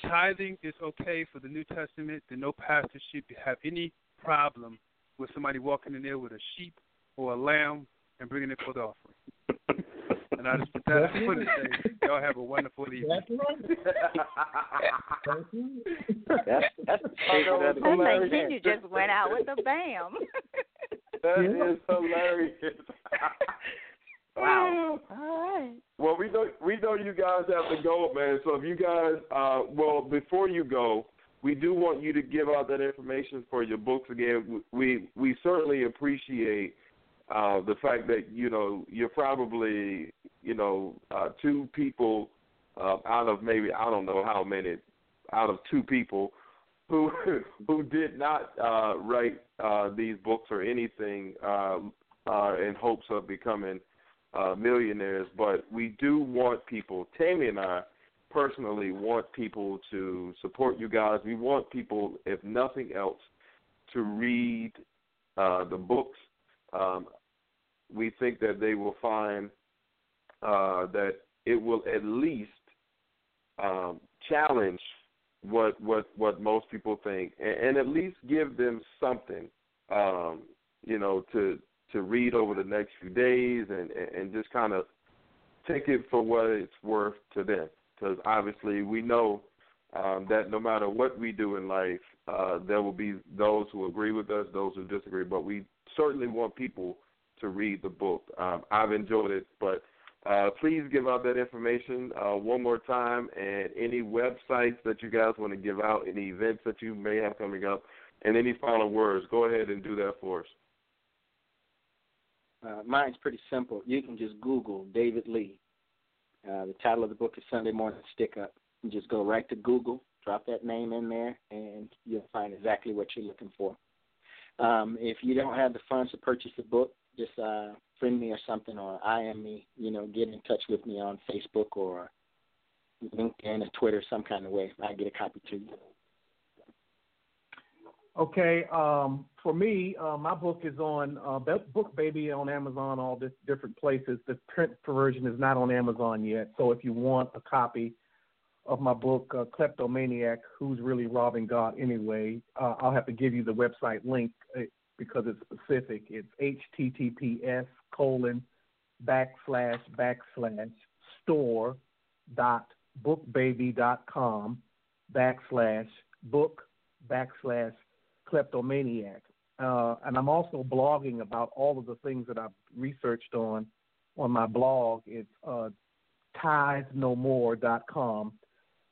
tithing is okay for the New Testament, then no pastor should have any problem with somebody walking in there with a sheep or a lamb and bringing it for the offering. and I just put that I put it say, y'all have a wonderful evening. That's right. that's, that's, that's hilarious. you just went out with a bam. that is hilarious. Wow. All right. Well, we know we know you guys have to go, man. So if you guys, uh, well, before you go, we do want you to give out that information for your books again. We we certainly appreciate uh, the fact that you know you're probably you know uh, two people uh, out of maybe I don't know how many out of two people who who did not uh, write uh, these books or anything uh, uh, in hopes of becoming uh, millionaires, but we do want people. Tammy and I personally want people to support you guys. We want people, if nothing else, to read uh, the books. Um, we think that they will find uh, that it will at least um, challenge what what what most people think, and, and at least give them something, um, you know, to to read over the next few days and and just kind of take it for what it's worth to them. Because obviously we know um, that no matter what we do in life, uh, there will be those who agree with us, those who disagree. But we certainly want people to read the book. Um, I've enjoyed it, but uh, please give out that information uh, one more time and any websites that you guys want to give out, any events that you may have coming up, and any final words. Go ahead and do that for us. Uh, mine's pretty simple. You can just Google David Lee. Uh, the title of the book is Sunday Morning Stick Up. You just go right to Google, drop that name in there, and you'll find exactly what you're looking for. Um, if you don't have the funds to purchase the book, just uh, friend me or something, or I IM me. You know, get in touch with me on Facebook or LinkedIn or Twitter, some kind of way. I get a copy to you. Okay, um, for me, uh, my book is on uh, BookBaby on Amazon, all this different places. The print version is not on Amazon yet, so if you want a copy of my book, uh, Kleptomaniac: Who's Really Robbing God Anyway, uh, I'll have to give you the website link because it's specific. It's https colon backslash backslash store dot bookbaby dot com backslash book backslash kleptomaniac. Uh, and I'm also blogging about all of the things that I've researched on on my blog. It's uh, tithesnomore.com.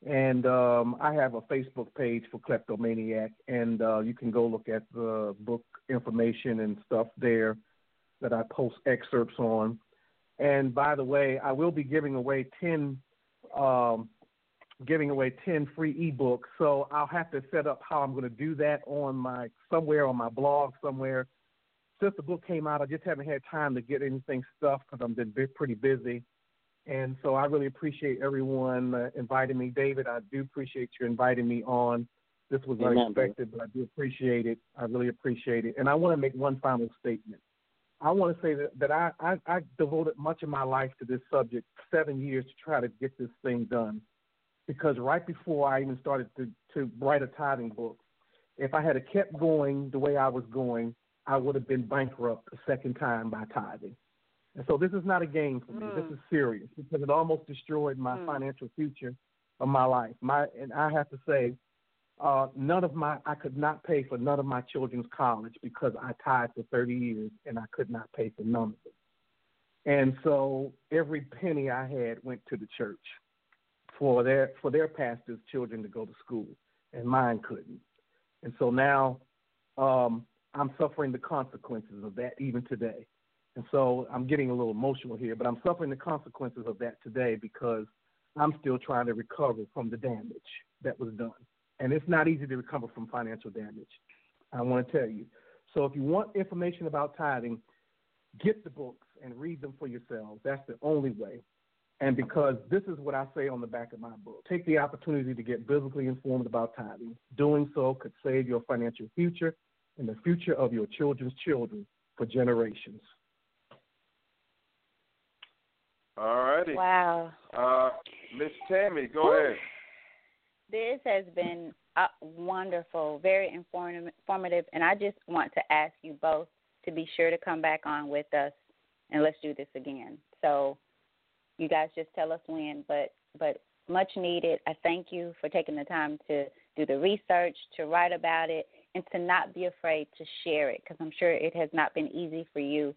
And um, I have a Facebook page for Kleptomaniac, and uh, you can go look at the book information and stuff there that I post excerpts on. And by the way, I will be giving away 10 um, giving away 10 free ebooks. So I'll have to set up how I'm going to do that on my somewhere on my blog somewhere. Since the book came out, I just haven't had time to get anything stuff because I've been pretty busy. And so I really appreciate everyone uh, inviting me. David, I do appreciate you inviting me on. This was Amen, unexpected, but I do appreciate it. I really appreciate it. And I want to make one final statement. I want to say that, that I, I, I devoted much of my life to this subject, seven years to try to get this thing done because right before I even started to, to write a tithing book, if I had kept going the way I was going, I would have been bankrupt a second time by tithing. And so this is not a game for me. Mm. This is serious because it almost destroyed my mm. financial future of my life. My and I have to say, uh, none of my I could not pay for none of my children's college because I tithed for 30 years and I could not pay for none of it. And so every penny I had went to the church for their for their pastors' children to go to school, and mine couldn't. And so now um, I'm suffering the consequences of that even today. And so I'm getting a little emotional here, but I'm suffering the consequences of that today because I'm still trying to recover from the damage that was done. And it's not easy to recover from financial damage. I want to tell you. So if you want information about tithing, get the books and read them for yourselves. That's the only way. And because this is what I say on the back of my book take the opportunity to get biblically informed about tithing. Doing so could save your financial future and the future of your children's children for generations. All righty. Wow. Uh, Miss Tammy, go ahead. This has been uh, wonderful, very informative, and I just want to ask you both to be sure to come back on with us and let's do this again. So you guys just tell us when, but but much needed. I thank you for taking the time to do the research, to write about it, and to not be afraid to share it because I'm sure it has not been easy for you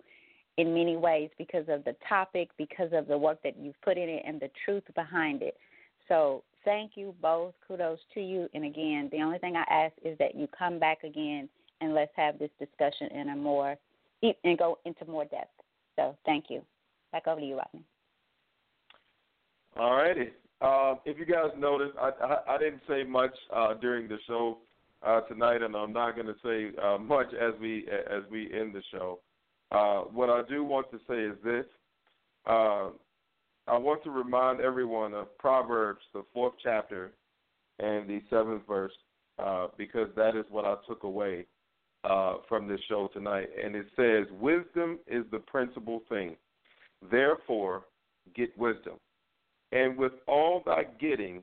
in many ways because of the topic, because of the work that you've put in it, and the truth behind it. So thank you both. Kudos to you. And again, the only thing I ask is that you come back again and let's have this discussion in a more and go into more depth. So thank you. Back over to you, Rodney. All righty. Uh, if you guys noticed, I, I, I didn't say much uh, during the show uh, tonight, and I'm not going to say uh, much as we as we end the show. Uh, what I do want to say is this: uh, I want to remind everyone of Proverbs, the fourth chapter, and the seventh verse, uh, because that is what I took away uh, from this show tonight. And it says, Wisdom is the principal thing. Therefore, get wisdom. And with all thy getting,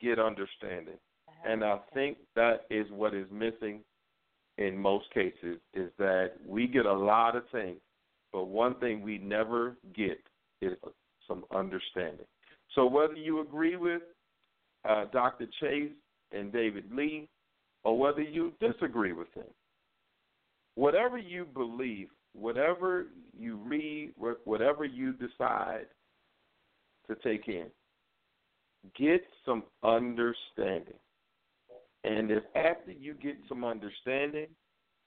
get understanding. And I think that is what is missing in most cases is that we get a lot of things, but one thing we never get is some understanding. So whether you agree with uh, Dr. Chase and David Lee, or whether you disagree with them, whatever you believe, whatever you read, whatever you decide to take in, get some understanding. And if after you get some understanding,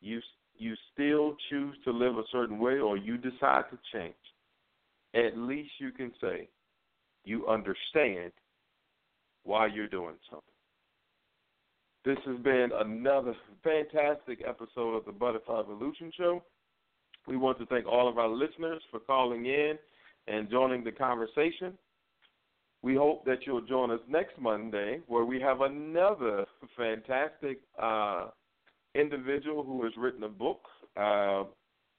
you you still choose to live a certain way or you decide to change, at least you can say you understand why you're doing something. This has been another fantastic episode of the Butterfly Evolution Show. We want to thank all of our listeners for calling in and joining the conversation. We hope that you'll join us next Monday where we have another fantastic uh, individual who has written a book. Uh,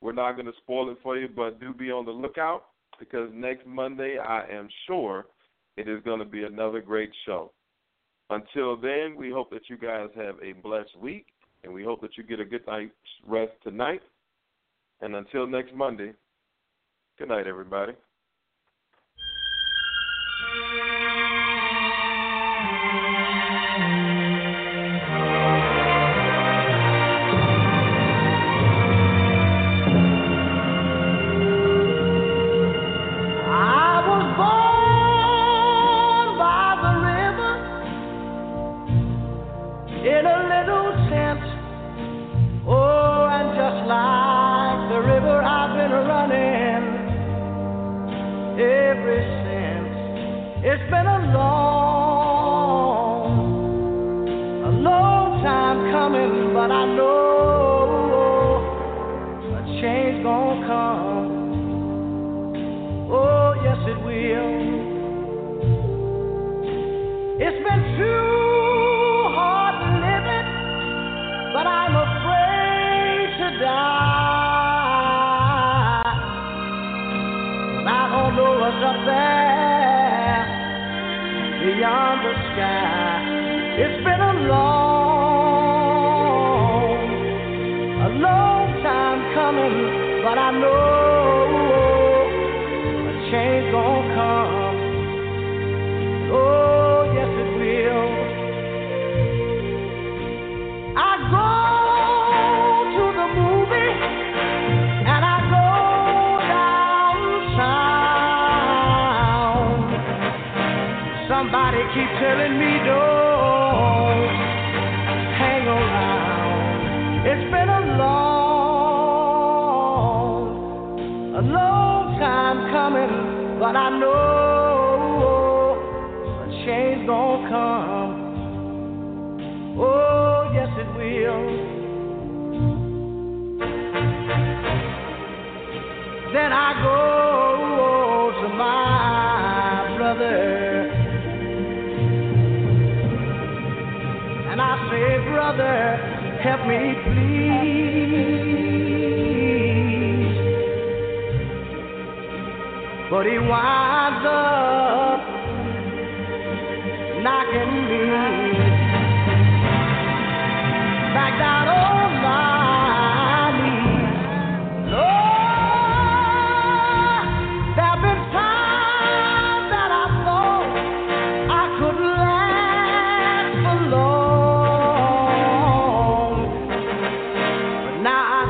we're not going to spoil it for you, but do be on the lookout because next Monday I am sure it is going to be another great show. Until then, we hope that you guys have a blessed week and we hope that you get a good night's rest tonight. And until next Monday, good night, everybody.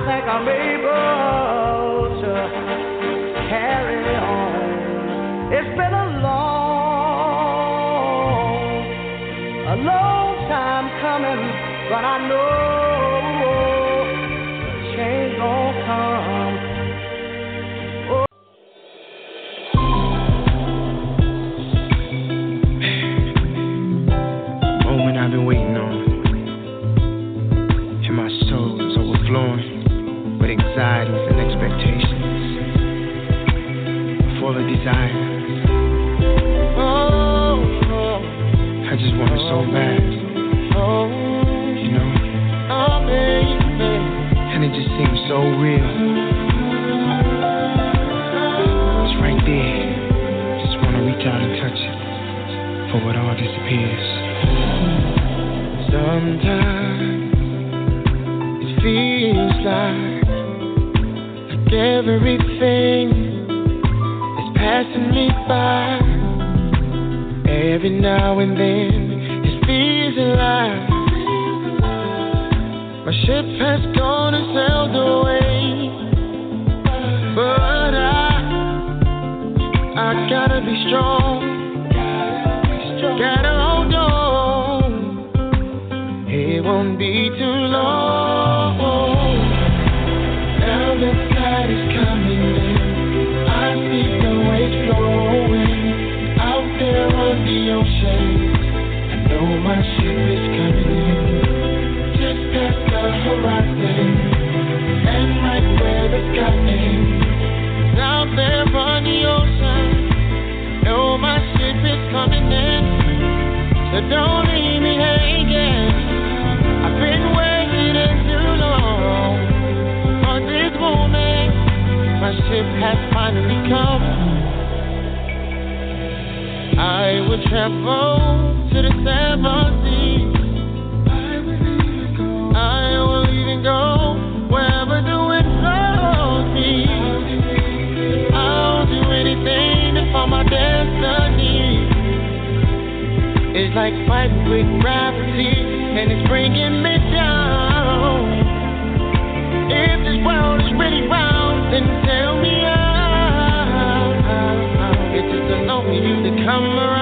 like I made now and then. It feels alive. My ship has relative has finally come. I would travel to the seven seas. I will even go, wherever the me. I'll do anything to find my destiny. It's like fighting with gravity, and it's bringing. come around.